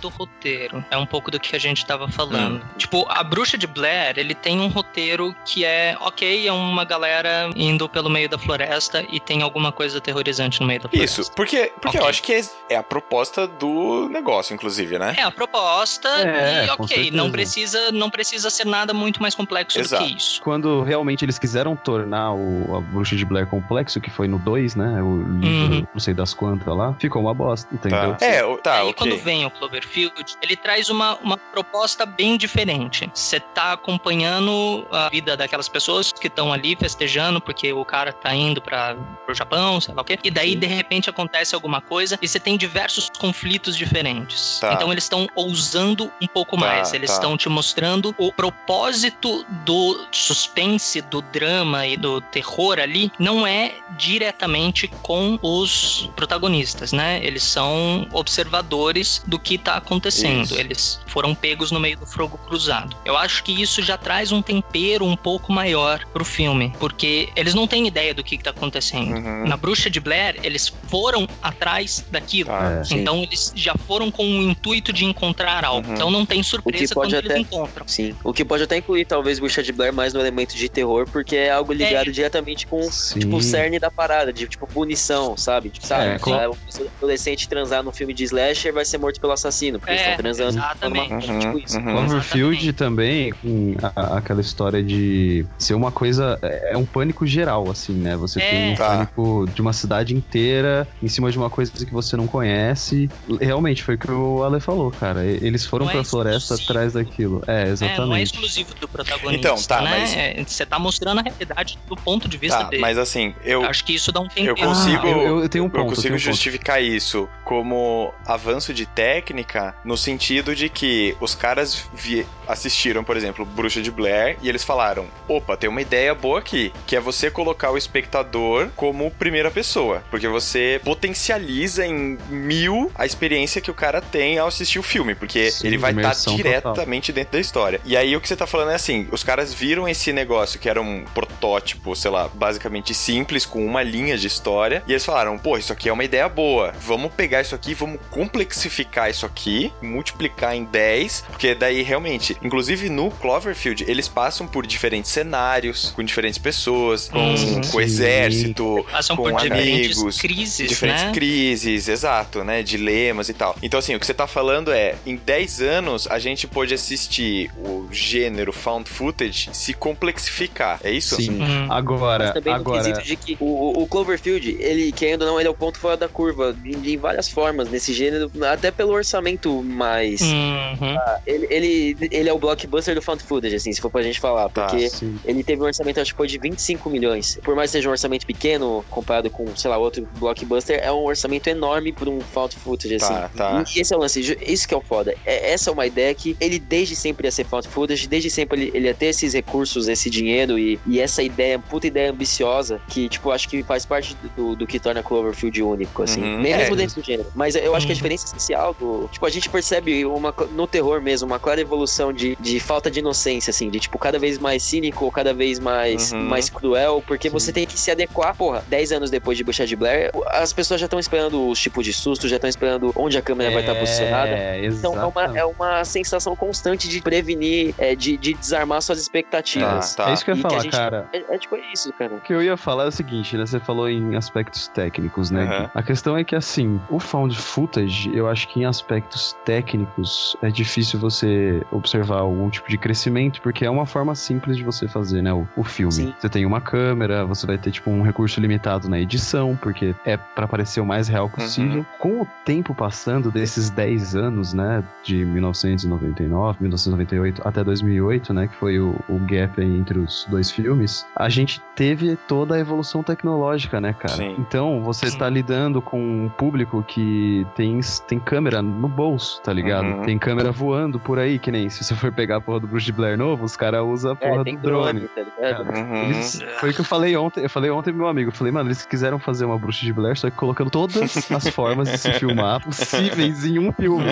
do roteiro. É um pouco do que a gente tava falando. Tipo, a Bruxa de Blair, ele tem um roteiro que é, ok, é uma galera indo pelo meio da floresta e tem alguma coisa aterrorizante no meio da floresta. Isso, porque, porque eu Ok. acho que é, é a proposta do negócio, inclusive, né? É a proposta É, e ok, não precisa, não precisa ser nada muito mais complexo Exato. do que isso. Quando realmente eles quiseram tornar o, a Bruxa de Blair complexo, que foi no 2, né? O livro, Uhum. não sei das quantas lá, ficou uma bosta, entendeu? Tá. É, tá, Aí ok. quando vem o Cloverfield, ele traz uma, uma proposta bem diferente. Você tá acompanhando a vida daquelas pessoas que estão ali festejando porque o cara tá indo para pro Japão, sei lá o quê. E daí de repente acontece alguma coisa e você tem diversos conflitos diferentes. Tá. Então eles estão ousando um pouco Tá, mais. Eles tá. estão te mostrando o propósito do suspense, do drama e do terror ali não é diretamente com os protagonistas, né? Eles são observadores do que tá acontecendo. Isso. Eles foram pegos no meio do fogo cruzado. Eu acho que isso já traz um tempero um pouco maior pro filme, porque eles não têm ideia do que, que tá acontecendo. Uhum. Na Bruxa de Blair, eles foram atrás daquilo. Tá. É. Sim. Então eles já foram com o intuito de encontrar algo. Uhum. Então não tem surpresa quando até- eles encontram. Sim. O que pode até incluir, talvez, Bruxa de Blair mais no elemento de terror, porque é algo ligado diretamente com Sim. tipo, o cerne da parada, de tipo punição, sabe? Tipo, sabe? É, com- Ah, o adolescente transar num filme de slasher vai ser morto pelo assassino, porque eles É, estão transando. exatamente. Uhum, Tipo isso. uhum. Cloverfield também, com a- aquela história de ser uma coisa. É é um pânico geral, assim, né? Você É. tem um Tá. pânico de uma cidade inteira em cima de uma coisa que você não conhece. Realmente, foi o que o Ale falou, cara. Eles foram Não é pra floresta exclusivo. atrás daquilo. É, É, não é exatamente. exclusivo do protagonista. Então, tá, né? mas- É, Você tá mostrando a realidade do ponto de vista Tá, dele. mas assim, eu, Acho que isso dá um eu consigo, Ah, eu- eu tenho um ponto, eu consigo tenho um ponto. justificar isso como avanço de técnica no sentido de que os caras vi- assistiram, por exemplo, Bruxa de Blair e eles falaram: opa, tem uma ideia boa aqui, que é você colocar o espectador como primeira pessoa, porque você potencializa em mil a experiência que o cara tem ao assistir o filme, porque Sim, ele vai estar imersão total. diretamente dentro da história. E aí o que você tá falando é assim, os caras viram esse negócio que era um protótipo, sei lá, basicamente simples, com uma linha de história, e eles falaram, pô, isso aqui é uma ideia boa, vamos pegar isso aqui, vamos complexificar isso aqui, multiplicar em 10, porque daí realmente, inclusive no Cloverfield, eles passam por diferentes cenários, com diferentes pessoas, com, Uhum. com o exército, Passam com por diferentes amigos, crises, diferentes né? crises, exato, né? Dilemas e tal. Então, assim, o que você tá falando é, em 10 anos, a gente pôde assistir o gênero found footage se complexificar. É isso? Sim. Hum. Agora, agora. de que o, o Cloverfield, ele, querendo ou não, ele é o ponto fora da curva, de, de várias formas, nesse gênero, até pelo orçamento mais... Uhum. Ele, ele, ele é o blockbuster do found footage, assim, se for pra gente falar, Tá. porque Sim. ele teve um orçamento, acho que foi de 25 milhões. Por mais que seja um orçamento pequeno, comparado com, sei lá, outro blockbuster, é um orçamento enorme por um found footage, assim. Tá, tá. E esse é o lance, isso que é o foda. É, essa é uma ideia que ele desde sempre ia ser found footage, desde sempre ele, ele ia ter esses recursos, esse dinheiro e, e essa ideia, puta ideia ambiciosa, que, tipo, acho que faz parte do, do que torna Cloverfield único, assim. Uhum. Mesmo É. dentro do gênero. Mas eu acho que a Uhum. diferença essencial do. Tipo, a gente percebe uma, no terror mesmo, uma clara evolução de, de falta de inocência, assim, de tipo, cada vez mais cínico, cada vez mais, Uhum. mais cruel, porque Sim. você tem que se adequar. Porra, 10 anos depois de Bruxa de Blair, as pessoas já estão esperando os tipos de susto, já estão esperando onde a câmera vai estar posicionada. É, Então é uma, é uma sensação constante de prevenir, é, de, de desarmar suas expectativas. Tá, tá. É isso que eu ia E falar, gente- cara. É, é tipo isso, cara. O que eu ia falar é o seguinte, né? Você falou em aspectos técnicos, né? Aham. A questão é que, assim, o found footage, eu acho que em aspectos técnicos é difícil você observar algum tipo de crescimento, porque é uma forma simples de você fazer, né? O, o filme. Sim. Você tem uma câmera, você vai ter, tipo, um recurso limitado na edição, porque é pra parecer o mais real possível. Com o tempo passando desses 10 anos, né? De 1999, 1998 até 2008, né? Que foi o, o gap entre os dois filmes. A gente teve toda a evolução tecnológica, né, cara? Sim. Então, você Sim. tá lidando com um público que tem, tem câmera no bolso, tá ligado? Uhum. Tem câmera voando por aí, que nem se você for pegar porra do Bruce de Blair novo, os caras usam a porra É, tem do drone. drone, tá ligado? Uhum. Eles- foi o que eu falei ontem. Eu falei ontem pro meu amigo. Eu falei, mano, eles quiseram fazer uma bruxa de Blair, só que colocando todas as formas de se filmar possíveis em um filme.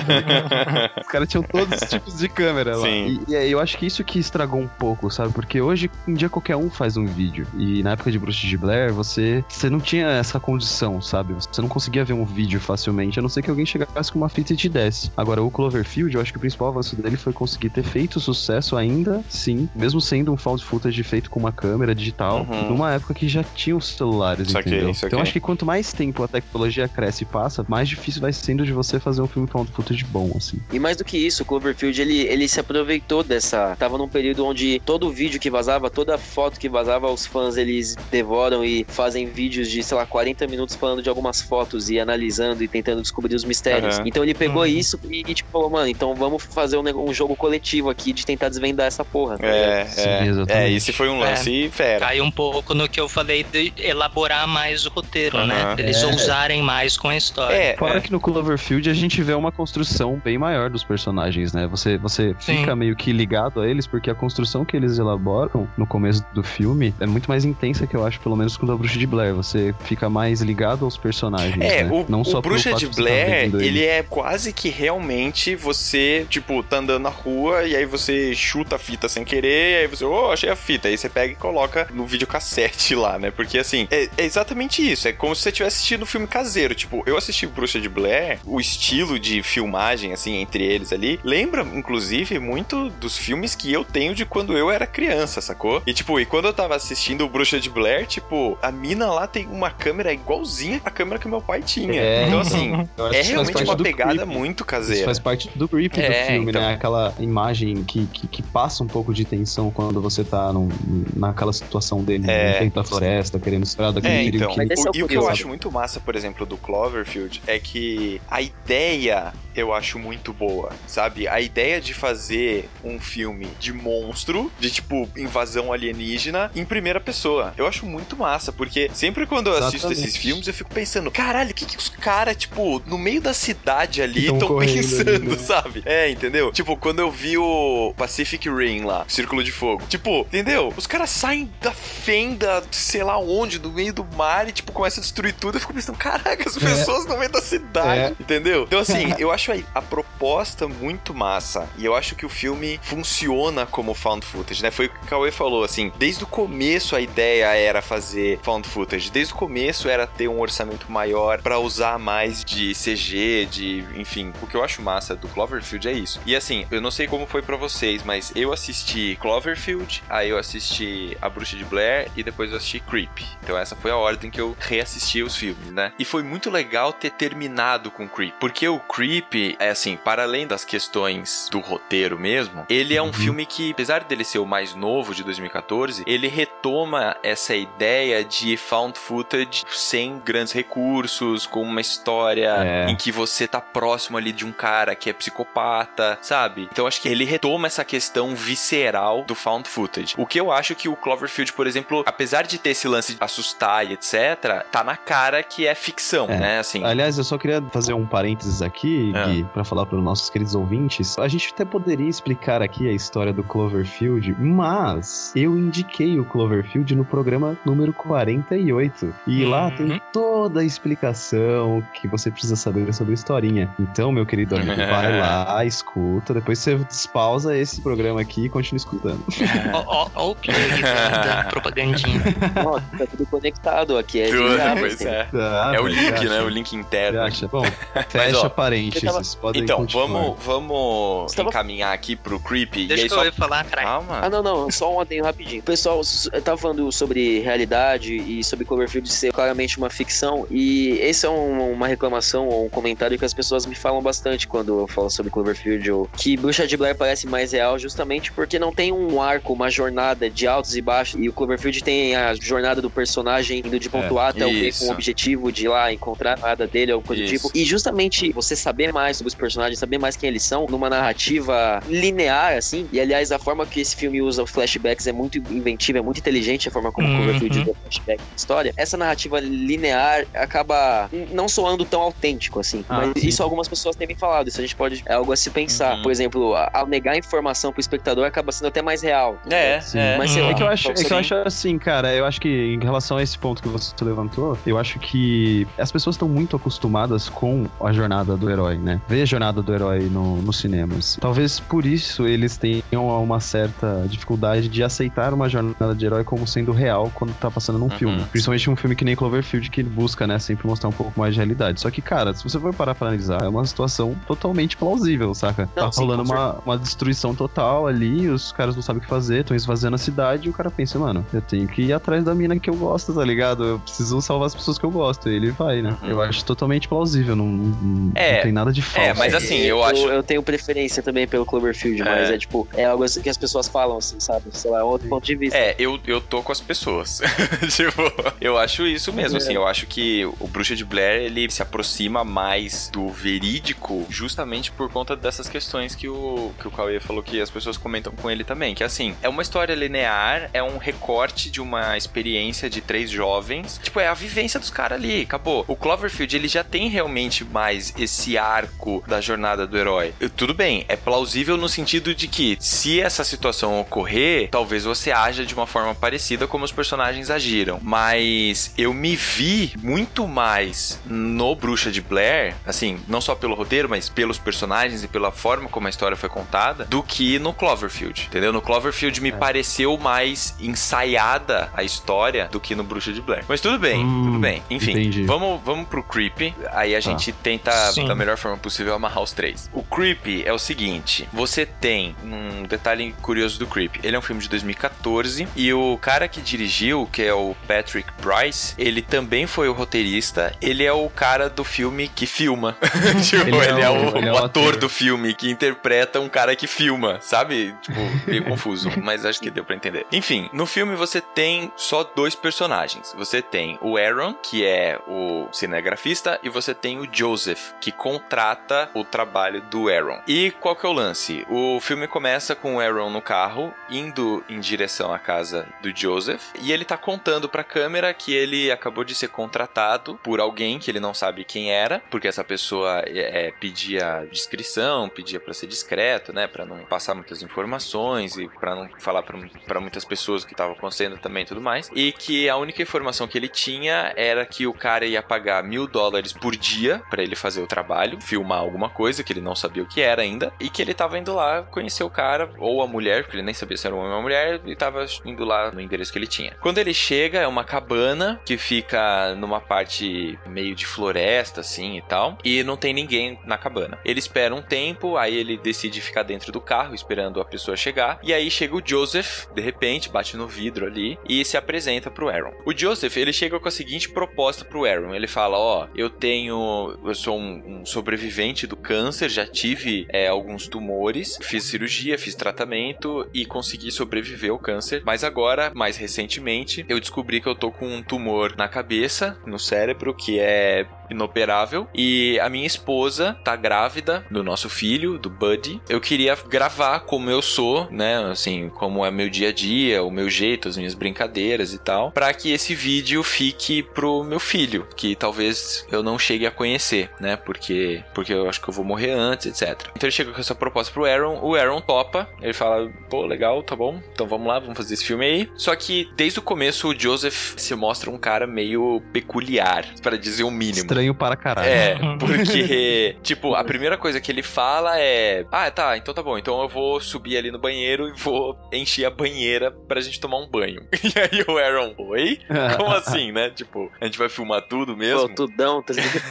Os caras tinham todos os tipos de câmera lá. Sim. E, e aí eu acho que isso que estragou um pouco, sabe? Porque hoje em dia qualquer um faz um vídeo. E na época de Bruxa de Blair, você, você não tinha essa condição, sabe? Você não conseguia ver um vídeo facilmente, a não ser que alguém chegasse com uma fita e te desse. Agora, o Cloverfield, eu acho que o principal avanço dele foi conseguir ter feito sucesso ainda, sim, mesmo sendo um found footage feito com uma câmera digital, Uhum. numa época que já tinha os celulares, Saquei, entendeu? saquei. Então eu acho que quanto mais tempo a tecnologia cresce e passa, mais difícil vai sendo de você fazer um filme found footage bom, assim. E mais do que isso, o Cloverfield ele, ele se aproveitou dessa. Tava num período onde todo vídeo que vazava, toda foto que vazava, os fãs eles devoram e fazem vídeos de, sei lá, 40 minutos falando de algumas fotos e analisando e tentando descobrir os mistérios. Aham. Então ele pegou Uhum. isso e, e, tipo falou, mano, então vamos fazer um, um jogo coletivo aqui de tentar desvendar essa porra. tá ligado? É, Sim, é, exatamente. é, esse foi um lance fera. Cai um pouco no que eu falei de elaborar mais o roteiro, Aham. né? Eles É. ousarem mais com a história. É, Fora é. que no Cloverfield a gente vê uma construção bem maior dos personagens, né? Você, você Sim. fica meio que ligado a eles, porque a construção que eles elaboram no começo do filme é muito mais intensa que eu acho, pelo menos com a Bruxa de Blair. Você fica mais ligado aos personagens, É, né? o, Não o só pelo Bruxa de Blair, ele é quase que realmente você, tipo, tá andando na rua e aí você chuta a fita sem querer, aí você, oh, achei a fita. Aí você pega e coloca no videocassete lá, né? Porque assim, é, é exatamente isso. É como se você estivesse assistindo um filme caseiro. Tipo, eu assisti Bruxa de Blair, o estilo de filmagem, assim, entre eles ali, lembra, inclusive, muito dos filmes que eu tenho de quando eu era criança, sacou? E tipo, e quando eu tava assistindo o Bruxa de Blair, tipo, a mina lá tem uma câmera igualzinha à câmera que meu pai tinha. É. Então, assim, é realmente uma pegada muito Isso caseira. faz parte do creep É, do filme, então. né? Aquela imagem que, que, que passa um pouco de tensão quando você tá num- naquela situação dele, É. no meio da floresta, querendo esperar daquele É, então. que é O- e o que eu acho muito massa, por exemplo, do Cloverfield é que a ideia eu acho muito boa, sabe? A ideia de fazer um filme de monstro, de tipo invasão alienígena, em primeira pessoa. Eu acho muito massa, porque sempre quando eu assisto Exatamente. esses filmes, eu fico pensando, caralho, o que, que os caras, tipo, no meio da cidade ali Tão estão pensando, ali, né? sabe? É, entendeu? Tipo, quando eu vi o Pacific Rim lá, Círculo de Fogo, tipo, entendeu? Os caras saem da fenda, sei lá onde, do meio do mar e, tipo, começam a destruir tudo. Eu fico pensando, caraca, as pessoas no meio da cidade, É. entendeu? Então, assim, eu acho a, a proposta muito massa. E eu acho que o filme funciona como found footage, né? Foi o que o Cauê falou, assim, desde o começo a ideia era fazer found footage. Desde o começo era ter um orçamento maior pra usar mais de CG, de, enfim, o que eu acho massa do Cloverfield é isso. E assim, eu não sei como foi pra vocês, mas eu assisti Cloverfield, aí eu assisti A Bruxa de Blair e depois eu assisti Creep. Então essa foi a ordem que eu reassisti os filmes, né? E foi muito legal ter terminado com Creep, porque o Creep é assim, para além das questões do roteiro mesmo, ele é um filme que, apesar dele ser o mais novo de 2014, ele retoma essa ideia de found footage sem grandes recursos, com uma história É. em que você tá próximo ali de um cara que é psicopata, sabe? Então acho que ele retoma essa questão visceral do found footage. O que eu acho que o Cloverfield, por exemplo, apesar de ter esse lance de assustar e etc, tá na cara que é ficção, É. né? Assim, Aliás, eu só queria fazer um parênteses aqui, É. Gui, pra falar para os nossos queridos ouvintes. A gente até poderia explicar aqui a história do Cloverfield, mas eu indiquei o Cloverfield no programa número 48. E lá Uhum. tem toda a explicação que você precisa saber sobre a historinha. Então, meu querido amigo, vai lá, escuta, depois você despausa esse programa aqui e continua escutando. Ó o plug da propagandinha. Nossa, tá tudo conectado aqui. É tudo, genial, assim. é. Ah, É o mas link, você né? acha? O link interno. acha? Bom, fecha ó, parênteses. eu tava- Podem Então, continuar. vamos, vamos tava- encaminhar aqui pro Creepy. Deixa e aí que eu só... ia falar, cara. Calma. Ah, não, não, só um adendo rapidinho. O pessoal s- tava falando sobre realidade e sobre Cloverfield ser claramente uma ficção, e esse é um- uma reclamação ou um comentário que as pessoas me falam bastante quando eu falo sobre Cloverfield, ou que Bruxa de Blair parece mais real justamente porque não tem um arco, uma jornada de altos e baixos, e o Cloverfield tem a jornada do personagem indo de ponto A até o B com o objetivo de ir lá encontrar nada dele ou coisa do tipo. E justamente você saber mais sobre os personagens, saber mais quem eles são, numa narrativa linear, assim. E aliás, a forma que esse filme usa flashbacks é muito inventiva, é muito inteligente a forma como o Uhum. Cloverfield usa flashback na história. Essa narrativa linear acaba não soando tão autêntico, assim. Ah, mas. Isso algumas pessoas têm me falado. Isso a gente pode. É algo a se pensar. Uhum. Por exemplo, ao negar a informação pro espectador acaba sendo até mais real. É, Sim. é. Mas sei Hum. lá, É que eu acho, é que eu acho assim, cara, eu acho que em relação a esse ponto que você levantou, eu acho que as pessoas estão muito acostumadas com a jornada do herói, né? Ver a jornada do herói no, nos cinemas. Talvez por isso eles tenham uma certa dificuldade de aceitar uma jornada de herói como sendo real quando tá passando num Uhum. filme. Principalmente um filme que nem Cloverfield, que ele busca, né, sempre mostrar um pouco mais de realidade. Só que, cara, se você for parar pra analisar, é uma situação totalmente plausível, saca? Não, tá sim, rolando uma, uma destruição total ali, os caras não sabem o que fazer, estão esvaziando a cidade e o cara pensa, mano, eu tenho que ir atrás da mina que eu gosto, tá ligado? Eu preciso salvar as pessoas que eu gosto. E ele vai, né? Uhum. Eu acho totalmente plausível, não, não, É, não tem nada de falso. é, mas assim, eu acho- Eu, tenho preferência também pelo Cloverfield, mas É. é tipo, é algo assim que as pessoas falam, assim, sabe? Sei lá, é outro ponto de vista. É, eu, eu tô com as pessoas. tipo, eu acho isso mesmo, assim. Eu acho que o Bruxa de Blair, ele se aproxima mais do verídico justamente por conta dessas questões que o, que o Cauê falou que as pessoas comentam com ele também. Que assim, é uma história linear, é um recorte de uma experiência de três jovens. Tipo, é a vivência dos caras ali, acabou. O Cloverfield, ele já tem realmente mais esse arco da jornada do herói. Tudo bem, é plausível no sentido de que se essa situação ocorrer, talvez você haja de uma forma parecida como os personagens agiram. Mas eu me vi muito mais no Bruxa de Blair, assim, não só pelo roteiro, mas pelos personagens e pela forma como a história foi contada, do que no Cloverfield, entendeu? No Cloverfield me pareceu mais ensaiada a história do que no Bruxa de Blair. Mas tudo bem, Hum, tudo bem. Enfim, entendi. vamos, vamos pro Creepy. Aí a gente tenta, Sim. da melhor forma possível, amarrar os três. O Creepy é o seguinte: você tem um detalhe curioso do Creepy. Ele é um filme de 2014 e o cara que dirigiu, que é o Patrick Bryce, ele também foi o roteirista. Ele é o cara do filme que filma. tipo, ele, Ele é, é o, ele é o ator ator. do filme que interpreta um cara que filma, sabe? Tipo, meio confuso, mas acho que deu pra entender. Enfim, no filme você tem só dois personagens. Você tem o Aaron, que é o cinegrafista, e você tem o Joseph, que contrata o trabalho do Aaron. E qual que é o lance? O filme começa com o Aaron no carro, indo em direção à casa do Joseph, e ele tá contando pra câmera que ele acabou de ser contratado por alguém que ele não sabe quem era, porque essa pessoa é, é, pedia descrição, pedia pra ser discreto, né, Pra não passar muitas informações e pra não falar pra muitas pessoas o que tava acontecendo também e tudo mais, e que a única informação que ele tinha era que o cara ia pagar mil dólares por dia pra ele fazer o trabalho, filmar alguma coisa que ele não sabia o que era ainda, e que ele tava indo lá conhecer o cara ou a mulher, porque ele nem sabia se era um homem ou uma mulher, e tava indo lá no endereço que ele tinha. Quando ele chega, é uma cabana que fica numa parte meio de floresta, assim e tal, não tem ninguém na cabana. Ele espera um tempo, aí ele decide ficar dentro do carro esperando a pessoa chegar, e aí chega o Joseph, de repente, bate no vidro ali e se apresenta pro Aaron. O Joseph, ele chega com a seguinte proposta pro Aaron. Ele fala: Ó, eu tenho. Eu sou um, um sobrevivente do câncer, já tive é, alguns tumores, fiz cirurgia, fiz tratamento e consegui sobreviver ao câncer. Mas agora, mais recentemente, eu descobri que eu tô com um tumor na cabeça, no cérebro, que é inoperável. E a minha esposa tá grávida do nosso filho, do Buddy. Eu queria gravar como eu sou, né? Assim, como é meu dia a dia, o meu jeito, as minhas brincadeiras e tal, para que esse vídeo fique pro meu filho, que talvez eu não chegue a conhecer, né? Porque porque eu acho que eu vou morrer antes, etc. Então ele chega com essa proposta pro Aaron, o Aaron topa, ele fala: "Pô, legal, tá bom. Então vamos lá, vamos fazer esse filme aí". Só que desde o começo o Joseph se mostra um cara meio peculiar, para dizer o mínimo. Estranho para caralho. É, porque, tipo, a primeira coisa que ele fala é: Ah, tá, então tá bom, então eu vou subir ali no banheiro e vou encher a banheira pra gente tomar um banho. E aí o Aaron, oi? Como assim, né? Tipo, a gente vai filmar tudo mesmo? Pô, tudão, tá ligado?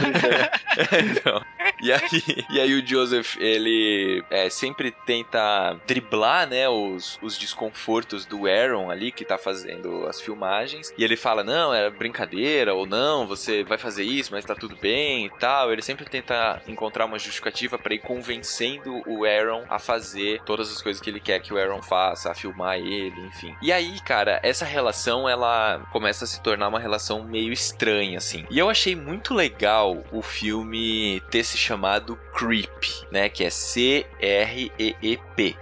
Brincando. Então, e, aí, e aí o Joseph, ele é, sempre tenta driblar, né, os, os desconfortos do Aaron ali, que tá fazendo as filmagens. E ele fala, não, era brincadeira, ou não, você vai fazer isso, mas tá tudo bem e tal. Ele sempre tenta encontrar uma justificativa pra ir convencendo o Aaron a fazer todas as coisas que ele quer que o Aaron faça, a filmar ele, enfim. E aí, cara, essa relação, ela começa a se tornar uma relação meio estranha, assim. E eu achei muito legal o filme ter se chamado creep, né? Que é C-R-E-E-P.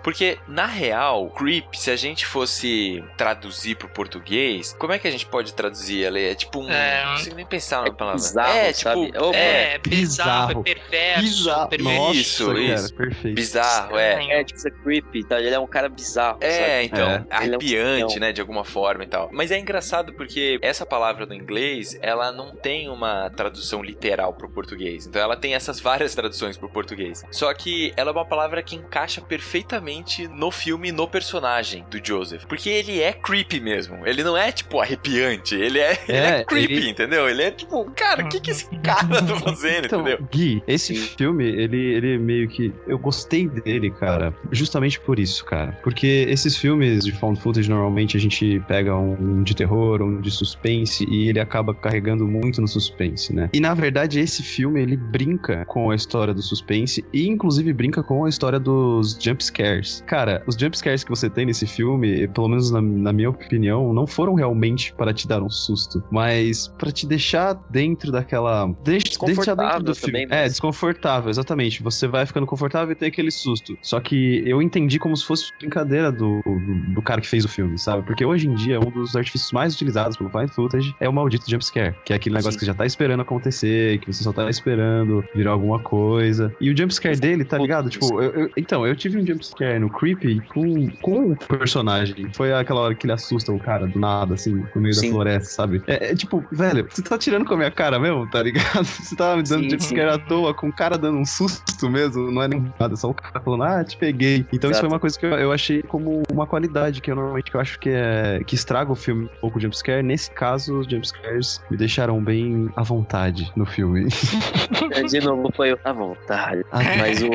Porque, na real, creep, se a gente fosse traduzir pro português, como é que a gente pode traduzir ela? É tipo um. É, não consigo nem pensar na palavra. bizarro, é, tipo. sabe? Opa. É, bizarro, bizarro. é perverso, Bizarro. perverso. Nossa, Isso, cara, isso. perfeito. Bizarro, é. É, tipo, ser creepy, tá? Ele é um cara bizarro, É, sabe? então, É. Ele é um arrepiante, espião. né, de alguma forma e tal. Mas é engraçado porque essa palavra do inglês, ela não tem uma tradução literal pro português. Então ela tem essas várias traduções pro português. Só que ela é uma palavra que encaixa perfeitamente no filme, no personagem do Joseph. Porque ele é creepy mesmo. Ele não é, tipo, arrepiante. Ele é, ele é É, creepy, ele- entendeu? Ele é tipo, cara, o que que esse cara tá fazendo, Então, entendeu? Gui, esse Sim. filme, ele, ele meio que. Eu gostei dele, cara. Justamente por isso, cara. Porque esses filmes de found footage, normalmente a gente pega um de terror, um de suspense, e ele acaba carregando muito no suspense, né? E na verdade, esse filme, ele brinca com a história do suspense e, inclusive, brinca com a história dos jump scares. Cara, os jump scares que você tem nesse filme, pelo menos na, na minha opinião, não foram realmente para te dar um susto, mas para te deixar dentro daquela. Deixa, dentro do Desconfortável filme. também, né? É, desconfortável, exatamente. Você vai ficando confortável e tem aquele susto. Só que eu entendi como se fosse brincadeira do, do, do cara que fez o filme, sabe? Porque hoje em dia, um dos artifícios mais utilizados pelo Find Footage é o maldito jumpscare, que é aquele negócio Sim. que você já tá esperando acontecer, que você só tá esperando virar alguma coisa. E o jumpscare dele, tá ligado? Tipo, eu- eu- então, eu tive um jumpscare no Creepy com, com o personagem. Foi aquela hora que ele assusta o cara do nada, assim, no meio Sim. da floresta, sabe? É, é tipo, velho, você tá tirando com minha cara mesmo, tá ligado? Você tá me dando Sim, jumpscare à toa, com o cara dando um susto mesmo, não é nem nada, só o cara falando, ah, te peguei. Então isso Exato. foi uma coisa que eu, eu achei como uma qualidade, que eu normalmente que eu acho que é que estraga o filme um pouco o jumpscare. Nesse caso, os jumpscares me deixaram bem à vontade no filme. É, De novo, foi eu. Tá bom, tá. Ah, Mas o.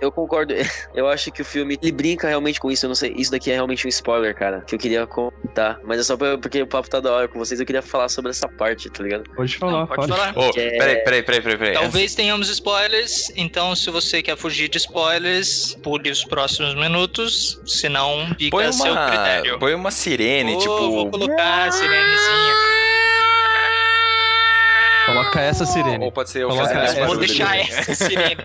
Eu concordo. Eu acho que o filme. Ele brinca realmente com isso. Eu não sei. Isso daqui é realmente um spoiler, cara. Que eu queria contar. Mas é só porque o papo tá da hora com vocês. Eu queria falar sobre essa parte, tá ligado? Pode falar, Não, pode falar. É- peraí, peraí, peraí, peraí, peraí. Talvez tenhamos spoilers, então se você quer fugir de spoilers, pule os próximos minutos, senão fica Põe a seu uma, critério. põe uma sirene, Ô, tipo. Vou colocar a sirenezinha. Coloca essa sirene. Ou pode ser eu Coloca essa. Vou deixar essa sirene.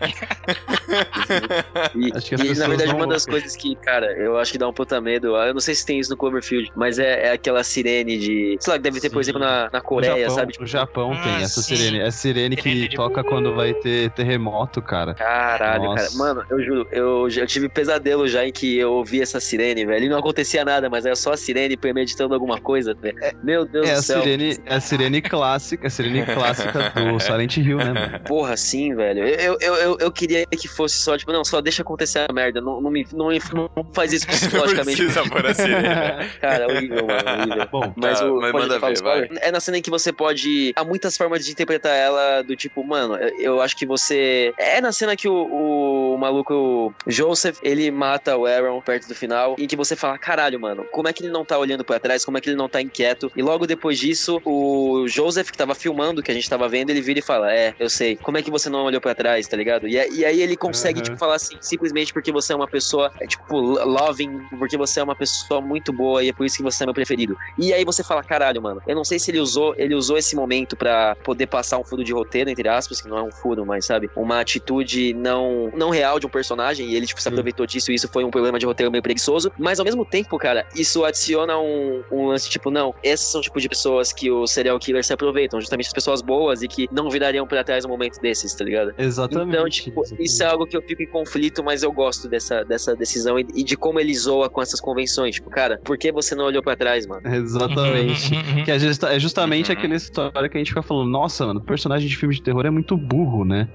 E, Acho que e, na verdade, uma das ver. coisas que, cara, eu acho que dá um puta medo. Eu não sei se tem isso no Cloverfield, mas é, é aquela sirene de. Sei lá, que deve ter, por Sim. exemplo, na, na Coreia, Japão, sabe? Tipo, no Japão Ah, tem essa sim. sirene. É a sirene Sirene que de- toca quando vai ter terremoto, cara. Caralho, Nossa. cara. Mano, eu juro, eu, já- eu tive pesadelo já em que eu ouvi essa sirene, velho. E não acontecia nada, mas era só a sirene premeditando alguma coisa, velho. Meu Deus É do a céu. sirene, é a sirene clássica, a sirene clássica do Silent Hill, né, mano? Porra, sim, velho. Eu, eu, eu, eu queria que fosse só, tipo, não, só deixa acontecer a merda. Não, não, me, não, não faz isso Não psicologicamente. precisa pôr a sirene. Cara, horrível, mano, horrível. Bom, Mas, Tá, o, mas manda ver, spoiler? É na cena em que você pode. Há muitas formas de interpretar ela, do tipo, mano, eu, eu acho que você. É na cena que o, o maluco o Joseph ele mata o Aaron perto do final, em que você fala, caralho, mano, como é que ele não tá olhando pra trás, como é que ele não tá inquieto? E logo depois disso, o Joseph, que tava filmando, que a gente tava vendo, ele vira e fala, é, eu sei, como é que você não olhou pra trás, tá ligado? E, e aí ele consegue, Uhum. tipo, falar assim, simplesmente porque você é uma pessoa, é, tipo, loving, porque você é uma pessoa muito boa e é por isso que você é meu preferido. E aí você fala, caralho, mano, eu não sei se ele usou, ele usou esse momento pra poder passar um furo de roteiro, entre aspas, que não é um furo, mas sabe, uma atitude não, não real de um personagem, e ele, tipo, se aproveitou disso, e isso foi um problema de roteiro meio preguiçoso, mas ao mesmo tempo, cara, isso adiciona um, um lance, tipo, não, esses são tipo de pessoas que o serial killer se aproveitam, justamente as pessoas boas e que não virariam pra trás num momento desses, tá ligado? Exatamente. Então, tipo, exatamente. isso é algo que eu fico em conflito, mas eu gosto dessa, dessa decisão e, e de como ele zoa com essas convenções. Tipo, cara, por que você não olhou pra trás, mano? Exatamente. que é, justa- é justamente Uhum. aquela história que a gente fica falando, nossa, mano, o personagem de filme de terror é muito burro, né?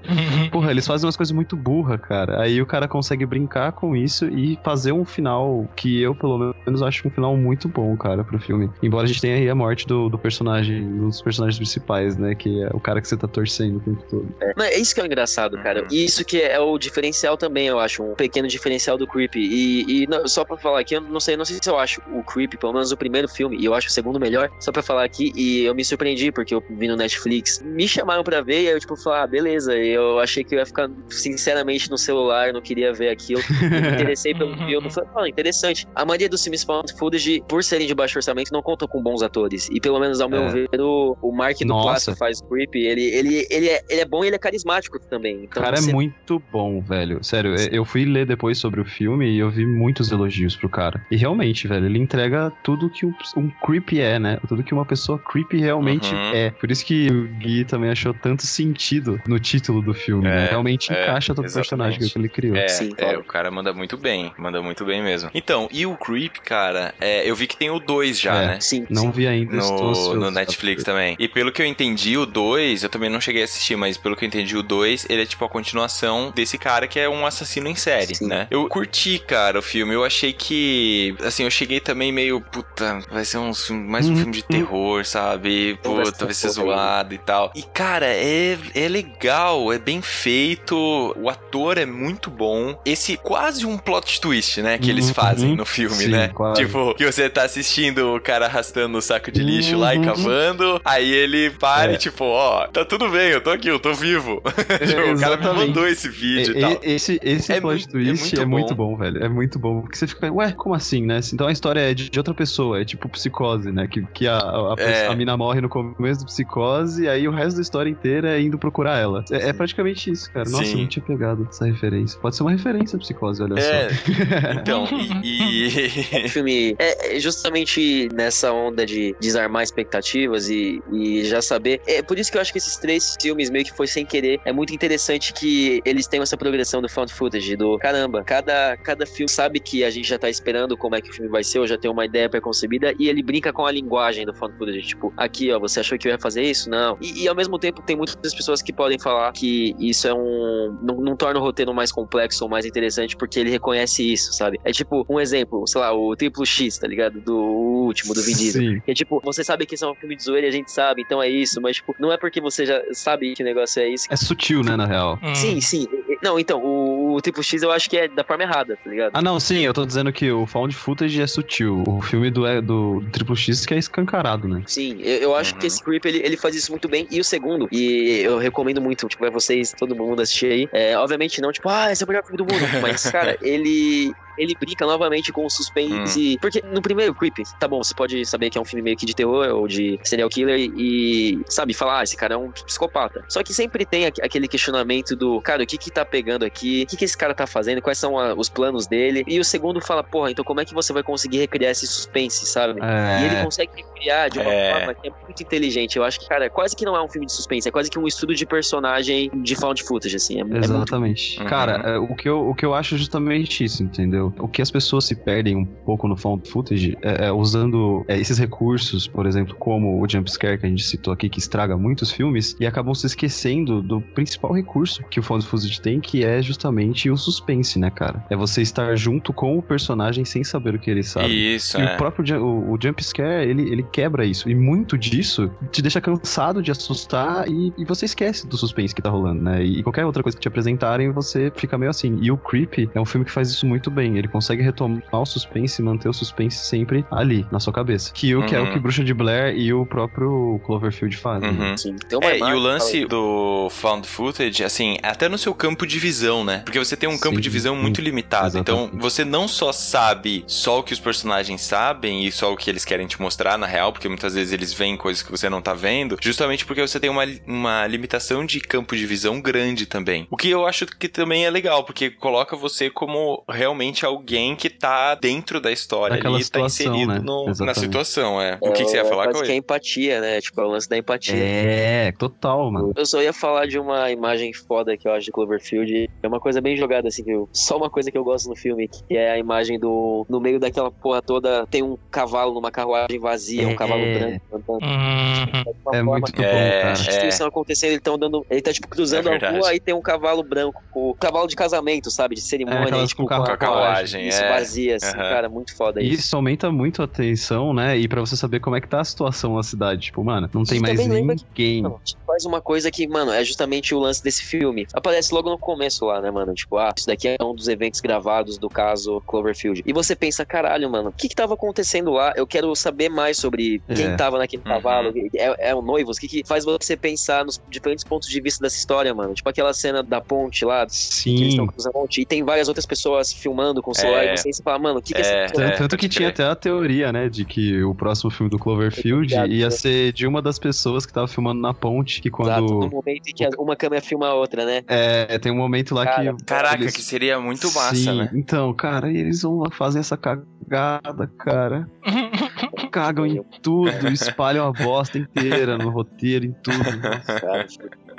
Porra, eles fazem umas coisas muito burras, cara. Aí o cara consegue brincar com isso e fazer um final que eu, pelo menos, acho um final muito bom, cara, pro filme. Embora a gente tenha aí a morte do, do personagem, um dos personagens principais, né? Que é o cara que você tá torcendo o tempo todo. Não, é isso que é o engraçado, cara. Uhum. E isso que é o diferencial também, eu acho. Um pequeno diferencial do Creepy. E, e não, só pra falar aqui, eu não sei, não sei se eu acho o Creepy, pelo menos o primeiro filme, e eu acho o segundo melhor. Só pra falar aqui, e eu me surpreendi, porque eu vi no Netflix. Me chamaram pra ver, e aí eu, tipo, falei, ah, beleza. E eu achei que eu ia ficar, sinceramente, no celular, não queria ver aquilo. E me interessei pelo filme. Eu falei, ah, interessante. A maioria dos filmes found footage, por serem de baixo orçamento, não contam com bons atores. E pelo menos, ao meu É. ver, o, o Mark do Nossa, Clássico faz o Creep, ele, ele, ele, é, ele é bom e ele é carismático também. Então, O cara você- é muito bom, velho. Sério, eu- eu fui ler depois sobre o filme e eu vi muitos elogios pro cara. E realmente, velho, ele entrega tudo que um, um creepy é, né? Tudo que uma pessoa creepy realmente Uhum. é. Por isso que o Gui também achou tanto sentido no título do filme, né? É, Realmente é, encaixa todo o personagem que ele criou. É, Sim, é, claro. o cara manda muito bem, manda muito bem mesmo. Então, e o Creep, cara, é, eu vi que tem o 2 já, É. né? Sim, Não sim. vi ainda, No, no Netflix também. E pelo que eu entendi, o 2, eu também não cheguei a assistir, mas pelo que eu entendi, o 2, ele é tipo a continuação desse cara que é um assassino em série, Sim. né? Eu curti, cara, o filme. Eu achei que. Assim, eu cheguei também meio. Puta, vai ser um, mais um Uhum. filme de terror, sabe? Vai Puta, vai ser zoado e tal. E, cara, é, é legal, é bem feito. O ator é muito bom. Esse quase um plot twist, né? Que eles Uhum. fazem no filme, Sim, né? quase. Tipo, que você tá assistindo o cara arrastando o saco de lixo lá e Uhum. cavando. Aí ele para É. e, tipo, ó, tá tudo bem, eu tô aqui, eu tô vivo. Tipo, o cara me mandou esse vídeo e, E- tal. Esse, esse É plot muito- é twist muito é muito, bom. bom, velho. É muito bom. Porque você fica, ué, como assim, né? Então a história é de, de outra pessoa, é tipo psicose, né? Que, que a, a, É. pessoa- a mina morre no começo do psicose e aí o resto da história inteira é indo procurar ela. É, é praticamente isso, cara. Nossa, Sim. eu não tinha pegado essa referência. Pode ser uma referência à psicose, olha É, só. então, e. e- O filme é é justamente nessa onda de desarmar expectativas e, e já saber. É por isso que eu acho que esses três filmes, meio que foi sem querer, é muito interessante que eles tenham essa progressão do found footage, do caramba, cada, cada filme sabe que a gente já tá esperando como é que o filme vai ser, ou já tem uma ideia preconcebida, e ele brinca com a linguagem do found footage. Tipo, aqui, ó, você achou que eu ia fazer isso? Não. E, e ao mesmo tempo, tem muitas pessoas que podem falar que isso é um. Não, não torna o roteiro mais complexo ou mais interessante porque ele reconhece isso, sabe? É tipo, um exemplo, sei lá, o triplo X, tá ligado? Do último, do Vin Diesel. Sim. Que é tipo, você sabe que isso é um filme de zoeira e a gente sabe, então é isso, mas tipo, não é porque você já sabe que o negócio é isso. É sutil, né, na real. Hum. Sim, sim. Não, então, o, o triplo X eu acho que é da forma errada, tá ligado? Ah, não, sim, eu tô dizendo que o found footage é sutil. O filme do, é, do Triple X que é escancarado, né? Sim, eu, eu acho Uhum. que esse Creep ele, ele faz isso muito bem. E o segundo, e eu recomendo muito, tipo, pra vocês, todo mundo assistir aí. É, obviamente não, tipo, ah, esse é o melhor filme do mundo. Mas, cara, ele. Ele brinca novamente com o suspense. Porque no primeiro Creep, tá bom, você pode saber que é um filme meio que de terror ou de serial killer e, sabe, falar, ah, esse cara é um psicopata. Só que sempre tem aqu- aquele questionamento do, cara, o que que tá pegando aqui? O que que esse cara tá fazendo? Quais são a- os planos dele? E o segundo fala, porra, então como é que você vai conseguir recriar esse suspense, sabe? E ele É. consegue recriar de uma É. forma que é muito inteligente. Eu acho que, cara, quase que não é um filme de suspense, é quase que um estudo de personagem de found footage, assim. É, é muito Exatamente. Uhum. Cara, é, o, que eu, o que eu acho é justamente isso, entendeu? O que as pessoas se perdem um pouco no found footage é, é usando é, esses recursos, por exemplo, como o jumpscare que a gente citou aqui, que estraga muitos filmes, e acabam se esquecendo do principal recurso que o found footage tem, que é justamente o suspense, né, cara? É você estar junto com o personagem sem saber o que ele sabe. Isso, E é. o próprio o, o jump scare, ele, ele quebra isso. E muito disso te deixa cansado de assustar e, e você esquece do suspense que tá rolando, né? E qualquer outra coisa que te apresentarem, você fica meio assim. E o Creep é um filme que faz isso muito bem. Ele consegue retomar o suspense e manter o suspense sempre ali, na sua cabeça. Que, o que é o Uhum. que Bruxa de Blair e o próprio Cloverfield fazem. Uhum. Sim, tem uma É, e o lance do found footage, assim, até no seu campo de visão, né? Porque você tem um campo Sim, de visão muito limitado. Então, Exatamente. você não só sabe só o que os personagens sabem e só o que eles querem te mostrar na real, porque muitas vezes eles veem coisas que você não tá vendo, justamente porque você tem uma, uma limitação de campo de visão grande também. O que eu acho que também é legal, porque coloca você como realmente alguém que tá dentro da história Daquela ali, tá situação, inserido né? no- na situação, é. O que, que você ia É, falar, quase que é empatia, né? Tipo, é o lance da empatia. É, total, mano. Eu só ia falar de uma imagem foda que eu acho de Cloverfield. É uma coisa bem jogada, assim, que eu, só uma coisa que eu gosto no filme, que é a imagem do. No meio daquela porra toda, tem um cavalo numa carruagem vazia, um É. cavalo branco andando. Hum, É muito bom, É, cara. a destruição acontecendo, eles estão dando. Ele tá, tipo, cruzando É a rua, aí tem um cavalo branco, o cavalo de casamento, sabe? De cerimônia, É, tipo, com Com a carruagem, Isso, é. vazia, assim, Aham. cara, muito foda E isso. isso aumenta muito a atenção, né? E pra você saber como é que tá a situação na cidade. Tipo, mano, não tem mais ninguém. Não, tipo, faz uma coisa que, mano, é justamente o lance desse filme. Aparece logo no começo lá, né, mano? Tipo, ah, isso daqui é um dos eventos gravados do caso Cloverfield. E você pensa, caralho, mano, o que que tava acontecendo lá? Eu quero saber mais sobre quem É. tava naquele Uhum. cavalo. É, é o noivo? O que que faz você pensar nos diferentes pontos de vista dessa história, mano? Tipo aquela cena da ponte lá, que eles estão Sim. cruzando a ponte, e tem várias outras pessoas filmando com o celular, É. e você fala, mano, o que que É. essa Tanto, que tinha crer. até a teoria, né, de que o próximo filme do Cloverfield ia né? ser de uma das pessoas que tava filmando na ponte, que Exato, no quando... momento em que uma câmera filma a outra, né? É, tem um momento lá Cara, que... Caraca, eles- que seria muito massa, Sim, né? então, cara, e eles vão lá fazer essa cagada, cara. Cagam em tudo, espalham a bosta inteira no roteiro, em tudo. Nossa. Cara,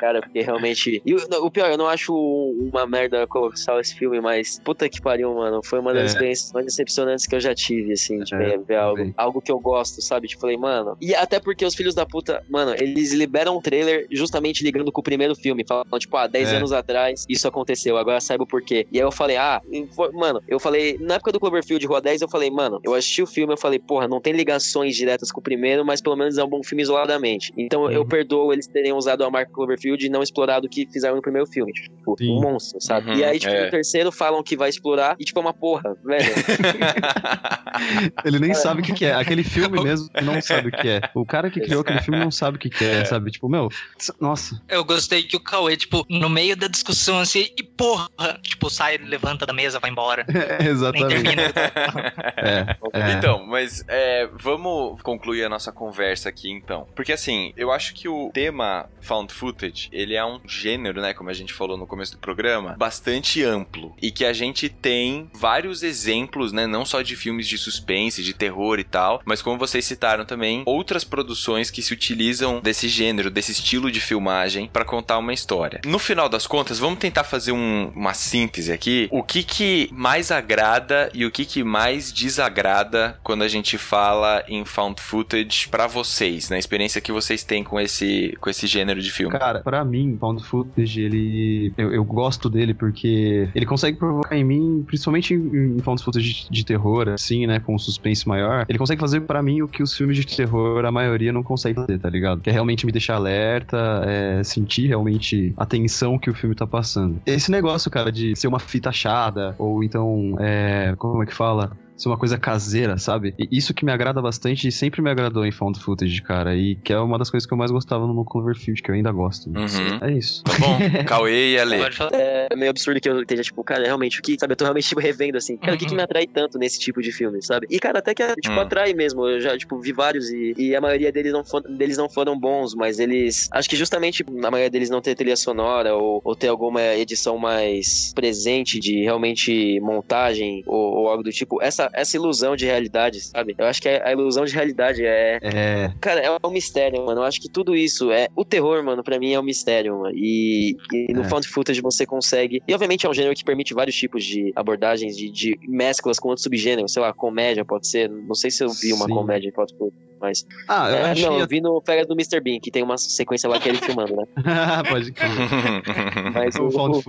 cara, porque realmente. E o, o pior, eu não acho uma merda colossal esse filme, mas puta que pariu, mano. Foi uma das É. experiências mais decepcionantes que eu já tive, assim, de É, ver, ver algo, algo que eu gosto, sabe? Tipo, falei, mano. E até porque os filhos da puta, mano, eles liberam um trailer justamente ligando com o primeiro filme. Falando, tipo, ah, 10 É. anos atrás isso aconteceu, agora saiba o porquê. E aí eu falei, ah, mano, eu falei, na época do Cloverfield Rua 10, eu falei, mano, eu assisti o filme, eu falei, porra, não tem ligações diretas com o primeiro, mas pelo menos é um bom filme isoladamente. Então eu Uhum. perdoo eles terem usado a marca Cloverfield e não explorado que fizeram no primeiro filme. Tipo, Sim. um monstro, sabe? Uhum, e aí, tipo, é. no terceiro falam que vai explorar e, tipo, é uma porra, velho. Ele nem sabe o que, que é. Aquele filme mesmo não sabe o que é. O cara que criou aquele filme não sabe o que, que é, sabe? Tipo, meu, nossa. Eu gostei que o Cauê, tipo, no meio da discussão assim, e porra, tipo, sai, levanta da mesa, vai embora. É, Nem exatamente. termina. É, é. Então, mas é, vamos concluir a nossa conversa aqui então. Porque assim, eu acho que o tema found footage, ele é um gênero, né, como a gente falou no começo do programa, bastante amplo e que a gente tem vários exemplos, né, não só de filmes de suspense, de terror e tal, mas como vocês citaram também, outras produções que se utilizam desse gênero, desse estilo de filmagem pra contar uma história. No final das contas, vamos tentar fazer um- uma síntese aqui. O que que mais agrada e o que que mais desagrada quando a gente fala em found footage pra vocês, na experiência que vocês têm com esse com esse gênero de filme? Cara, pra mim, Found Footage, ele. Eu, eu gosto dele porque ele consegue provocar em mim, principalmente em, em Found Footage de, de terror, assim, né? Com um suspense maior. Ele consegue fazer pra mim o que os filmes de terror, a maioria, não consegue fazer, tá ligado? Que é realmente me deixar alerta, é, sentir realmente a tensão que o filme tá passando. Esse negócio, cara, de ser uma fita achada, ou então, é, como é que fala? Ser uma coisa caseira, sabe? E isso que me agrada bastante e sempre me agradou em Found Footage, cara. E que é uma das coisas que eu mais gostava no Cloverfield, que eu ainda gosto. Uhum. É isso. Tá bom, Cauê e Ale. É meio absurdo que eu esteja, tipo, cara, realmente, o que, sabe, eu tô realmente, tipo, revendo, assim, cara, o que que me atrai tanto nesse tipo de filme, sabe? E, cara, até que, tipo, Hum. atrai mesmo, eu já, tipo, vi vários e, e a maioria deles não, foram, deles não foram bons, mas eles, acho que justamente a maioria deles não ter trilha sonora ou, ou ter alguma edição mais presente de realmente montagem ou, ou algo do tipo, essa, essa ilusão de realidade, sabe? Eu acho que a, a ilusão de realidade é, É. Cara, é um mistério, mano. Eu acho que tudo isso é. O terror, mano, pra mim é um mistério, mano. E, e no É. found footage você consegue. E obviamente é um gênero que permite vários tipos de abordagens, de, de mesclas com outros subgêneros. Sei lá, comédia pode ser. Não sei se eu vi uma Sim. comédia em found footage, mas. Ah, eu É, achei. não, eu vi no Férias do Mr. Bean, que tem uma sequência lá que é ele filmando, né? Pode crer. Mas o o,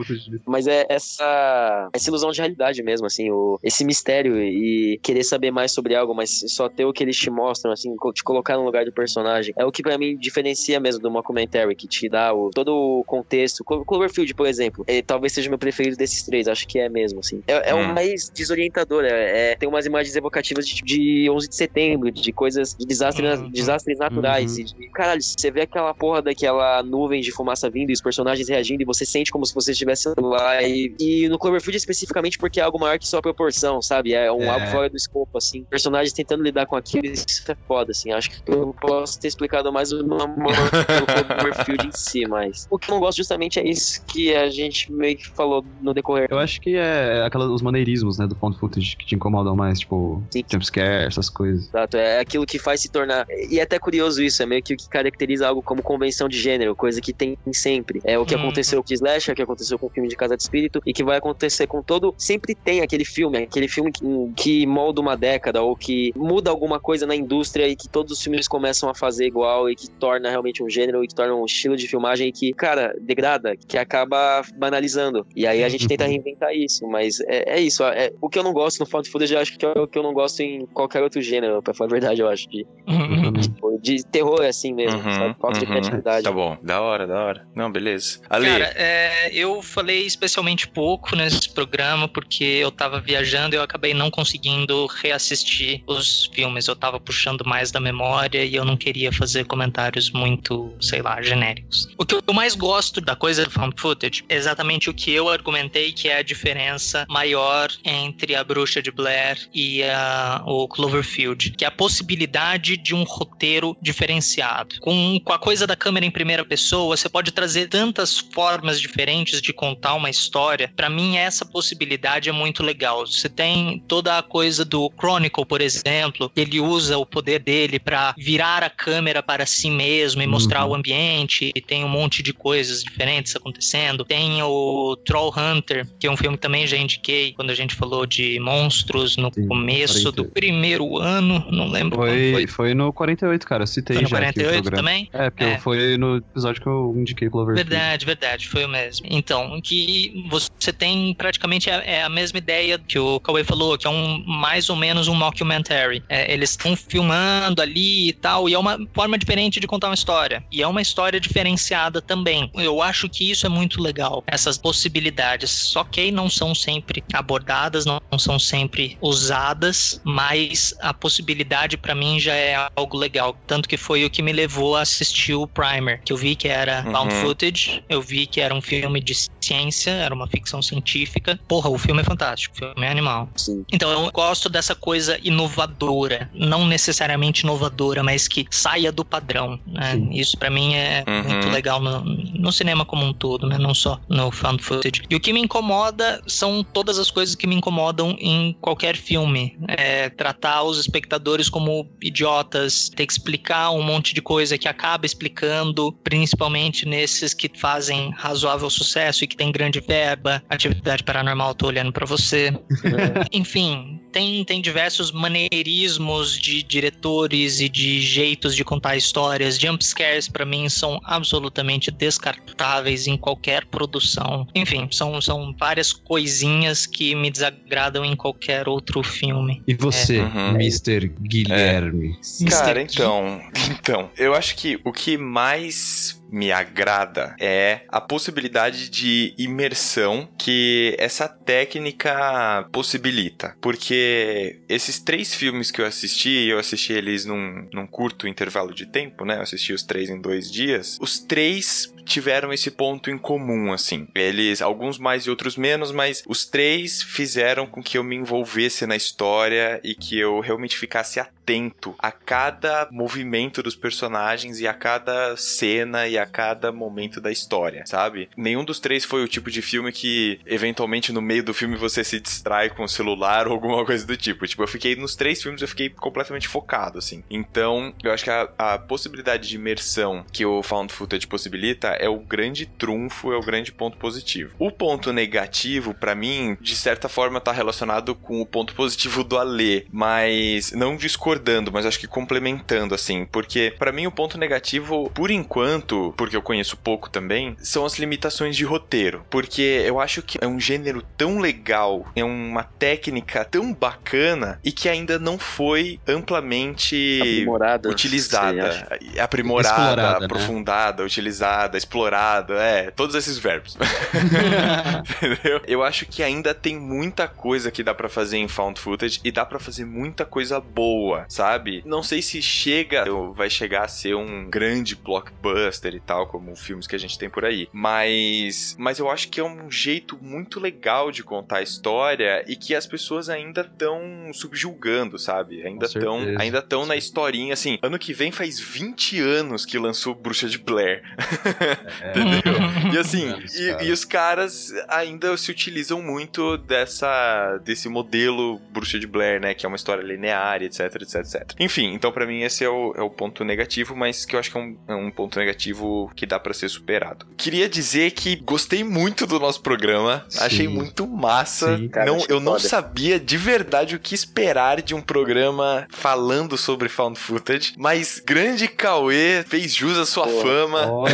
mas é essa, essa ilusão de realidade mesmo, assim, o, esse mistério e querer saber mais sobre algo, mas só ter o que eles te mostram, assim, te colocar no lugar do personagem. É o que pra mim diferencia mesmo do mockumentary, que te dá o, todo o contexto. Clo- Cloverfield, por exemplo, ele talvez seja o meu preferido desses três, acho que é mesmo, assim. É, é Hum. o mais desorientador, é, é- tem umas imagens evocativas de, de 11 de setembro, de coisas, de desastres, Uhum. desastres naturais. Uhum. E caralho, você vê aquela porra daquela nuvem de fumaça vindo e os personagens reagindo e você sente como se você estivesse lá. E, e no Cloverfield especificamente porque é algo maior que só a proporção, sabe? É um É. algo fora do escopo, assim. Personagens tentando lidar com aquilo, isso é foda, assim. Acho que eu posso ter explicado mais amor pelo Cloverfield em si, mas o que eu não gosto justamente é isso que a gente meio que falou no decorrer. Eu acho que é aquelas, os maneirismos, né, do Found Footage que te incomodam mais, tipo, jumpscare, essas coisas. Exato, é aquilo que faz se tornar. E é até curioso isso, é meio que o que caracteriza algo como convenção de gênero, coisa que tem sempre. É o que Uhum. aconteceu com Slash, é o que aconteceu com o filme de Casa de Espírito e que vai acontecer com todo. Sempre tem aquele filme, aquele filme que, que molda uma década ou que muda alguma coisa na indústria e que todos os filmes começam a fazer igual e que torna realmente um gênero e que torna um estilo de filmagem e que, cara, degrada, que acaba banalizando. E aí a gente tenta reinventar isso, mas é, é isso. É, o que eu não gosto no found footage, eu acho que é o que eu não gosto em qualquer outro gênero, pra falar a verdade, eu acho. De, Uhum. tipo, de terror assim mesmo, Uhum, sabe? Falta de uhum. criatividade. Tá bom, da hora, da hora. Não, beleza. Ali, Cara, é, eu falei especialmente pouco nesse programa porque eu tava viajando e eu acabei não conseguindo reassistir os filmes. Eu tava puxando mais da memória e eu não queria fazer comentários muito, sei lá, genéricos. O que eu mais gosto da coisa do found footage é exatamente o que eu argumentei que é a diferença maior entre a Bruxa de Blair e a, o Cloverfield, que é a possibilidade de um roteiro diferenciado. Com, com a coisa da câmera em primeira pessoa, você pode trazer tantas formas diferentes de contar uma história. Pra mim, essa possibilidade é muito legal. Você tem toda a coisa do Chronicle, por exemplo, ele usa o poder dele pra virar a câmera para si mesmo e mostrar Uhum. o ambiente, e tem um monte de coisas diferentes acontecendo. Tem o Troll Hunter, que é um filme que também já indiquei quando a gente falou de monstros no Sim, começo 48. do primeiro ano, não lembro quando Foi, foi. no 48, cara. Citei Foi no já aqui o 48 programa. também? É, porque É. foi no episódio que eu indiquei Cloverfield. Verdade, verdade, foi o mesmo. Então, que você tem praticamente a, é a mesma ideia que o Cauê falou, que é um mais ou menos um mockumentary. É, eles estão filmando ali e tal, e é uma forma diferente de contar uma história. E é uma história diferenciada também. Eu acho que isso é muito legal, essas possibilidades. Só que não são sempre abordadas, não, são sempre usadas, mas a possibilidade pra mim já é algo legal. Tanto que foi o que me levou a assistir o Primer, que eu vi que era Uhum. found footage, eu vi que era um filme de ciência, era uma ficção científica. Porra, o filme é fantástico, o filme é animal. Sim. Então eu gosto dessa coisa inovadora, não necessariamente inovadora, mas que saia do padrão. Né? Isso pra mim é Uhum. muito legal no, no cinema como um todo, né? não só no found footage. E o que me incomoda são todas as coisas que me incomodam em qualquer filme. É, tratar os espectadores como idiotas, ter que explicar um monte de coisa que acaba explicando, principalmente nesses que fazem razoável sucesso e que tem grande verba. Atividade paranormal, tô olhando pra você. Enfim, tem, tem diversos maneirismos de diretores e de jeitos de contar histórias. Jumpscares, pra mim, são absolutamente descartáveis em qualquer produção. Enfim, são, são várias coisinhas que me desagradam em qualquer outro filme. E você, Uhum. Mr. Guilherme? Cara, então, então, eu acho que o que mais me agrada é a possibilidade de imersão que essa técnica possibilita. Porque esses três filmes que eu assisti, eu assisti eles num, num curto intervalo de tempo, né? Eu assisti os três em dois dias. Os três tiveram esse ponto em comum, assim. Eles, alguns mais e outros menos, mas os três fizeram com que eu me envolvesse na história e que eu realmente ficasse atento a cada movimento dos personagens e a cada cena e a cada momento da história, sabe? Nenhum dos três foi o tipo de filme que, eventualmente, no meio do filme você se distrai com o celular ou alguma coisa do tipo. Tipo, eu fiquei nos três filmes, eu fiquei completamente focado, assim. Então, eu acho que a, a possibilidade de imersão que o Found Footage possibilita é o grande trunfo, é o grande ponto positivo. O ponto negativo, pra mim, de certa forma, tá relacionado com o ponto positivo do Alê, mas não discordando, mas acho que complementando, assim, porque pra mim o ponto negativo, por enquanto, porque eu conheço pouco também, são as limitações de roteiro, porque eu acho que é um gênero tão legal, é uma técnica tão bacana e que ainda não foi amplamente Aprimorada. utilizada, sei, aprimorada, Explorada, né? aprofundada, utilizada, explorada, é, todos esses verbos. Entendeu? Eu acho que ainda tem muita coisa que dá pra fazer em found footage e dá pra fazer muita coisa boa, sabe? Não sei se chega, ou vai chegar a ser um grande blockbuster e tal, como filmes que a gente tem por aí, mas mas eu acho que é um jeito muito legal de contar a história e que as pessoas ainda estão subjulgando, sabe? Ainda estão ainda estão na historinha assim. Ano que vem faz 20 anos que lançou Bruxa de Blair. É. E assim, e, e os caras ainda se utilizam muito dessa desse modelo Bruxa de Blair, né? Que é uma história linear, etc, etc, etc. Enfim, então pra mim esse é o, é o ponto negativo, mas que eu acho que é um, é um ponto negativo que dá pra ser superado. Queria dizer que gostei muito do nosso programa, Sim. achei muito massa. Sim. Cara, não, eu não foda. sabia de verdade o que esperar de um programa falando sobre found footage, mas grande Cauê fez jus à sua Pô, fama. Olha,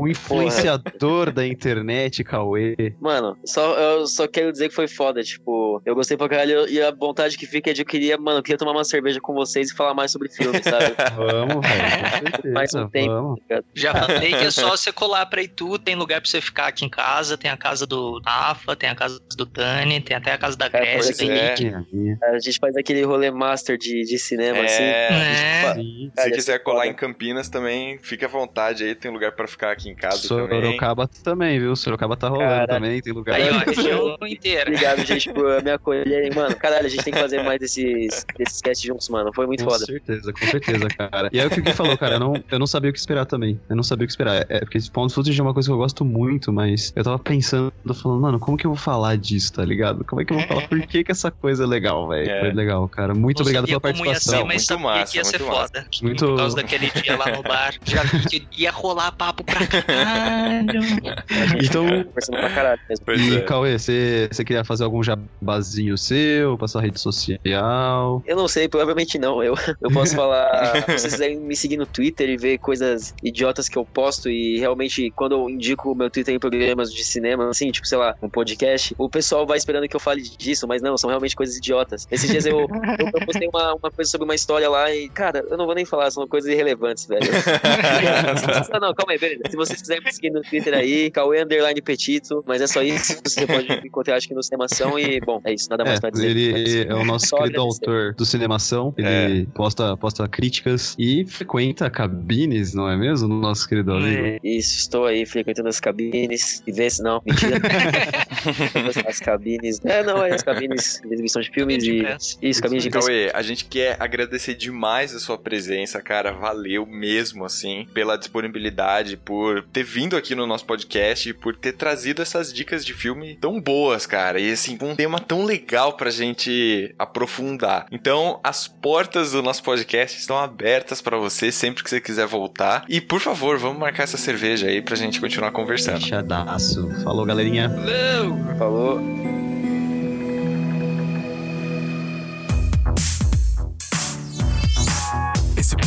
O influenciador da internet, Cauê. Mano, só, eu só quero dizer que foi foda, tipo, eu gostei pra caralho e a vontade que fica é de eu queria, mano, eu queria tomar uma cerveja com vocês e falar mais sobre filme, sabe? Vamos, velho. Mais um tempo. Vamos. Já falei que é só você colar pra Itu, tem lugar pra você ficar aqui em casa, tem a casa do Rafa, tem a casa do Dani, tem até a casa da Grécia, é. Nick. Minha, minha. A gente faz aquele rolê master de, de cinema, assim. É, É. Sim. se Cara, quiser é colar foda. em Campinas também, fica à vontade aí, tem lugar pra ficar aqui em casa também. Sorocaba também, viu? Sorocaba tá rolando Caralho. também, tem lugar. Aí, ó, a região inteira. Obrigado, gente, por me acolher. Mano, caralho, a gente tem que fazer mais desses, desses casts juntos, mano. Foi muito Com foda. certeza, com certeza, cara. E aí o que o Gui falou, cara, eu não, eu não sabia o que esperar também. Eu não sabia o que esperar. É porque esse Found Footage é uma coisa que eu gosto muito, mas eu tava pensando, falando, mano, como que eu vou falar disso, tá ligado? Como é que eu vou falar? Por que que essa coisa é legal, velho? É. Foi legal, cara. Muito Não obrigado pela como ia ser, participação. mas Muito sabia massa, que ia ser muito massa. foda. Muito- Por causa daquele dia lá no bar. Já ia rolar papo pra caralho. A gente Então- tá conversando pra caralho mesmo. Pois e, é. Cauê, você você queria fazer algum jabazinho seu, passar rede social? Eu não sei, provavelmente não. Eu, eu posso falar. Se vocês quiserem me seguir no Twitter e ver coisas idiotas que eu posto, e realmente, quando eu indico o meu Twitter em programas de cinema, assim, tipo, sei lá, um podcast, o pessoal vai esperando que eu fale disso, mas não, são realmente coisas idiotas. Esses dias eu, eu, eu postei uma, uma coisa sobre uma história lá e, cara, eu não vou nem falar, são coisas irrelevantes, velho. Vocês- não, calma aí, beleza. Se vocês quiserem me seguir no Twitter aí, Cauê Underline Petito, mas é só isso. Você pode me encontrar, acho que no Cinemação e, bom, é isso, nada mais É, pra dizer. ele é o nosso Só querido agradecer. autor do Cinemação. Ele posta, posta críticas e frequenta cabines, não é mesmo? Nosso querido amigo. Isso, estou aí frequentando as cabines e vê se não, mentira. as cabines. É, não, é as cabines de exibição de filmes e. Isso, cabines de. Cauê, a gente quer agradecer demais a sua presença, cara. Valeu mesmo, assim, pela disponibilidade, por ter vindo aqui no nosso podcast e por ter trazido essas dicas de filme tão boas, cara. E, assim, um tema tão legal pra gente aprofundar. Então, as portas do nosso podcast estão abertas pra você sempre que você quiser voltar. E, por favor, vamos marcar essa cerveja aí pra gente continuar conversando. Fechadaço. Falou, galerinha. Falou.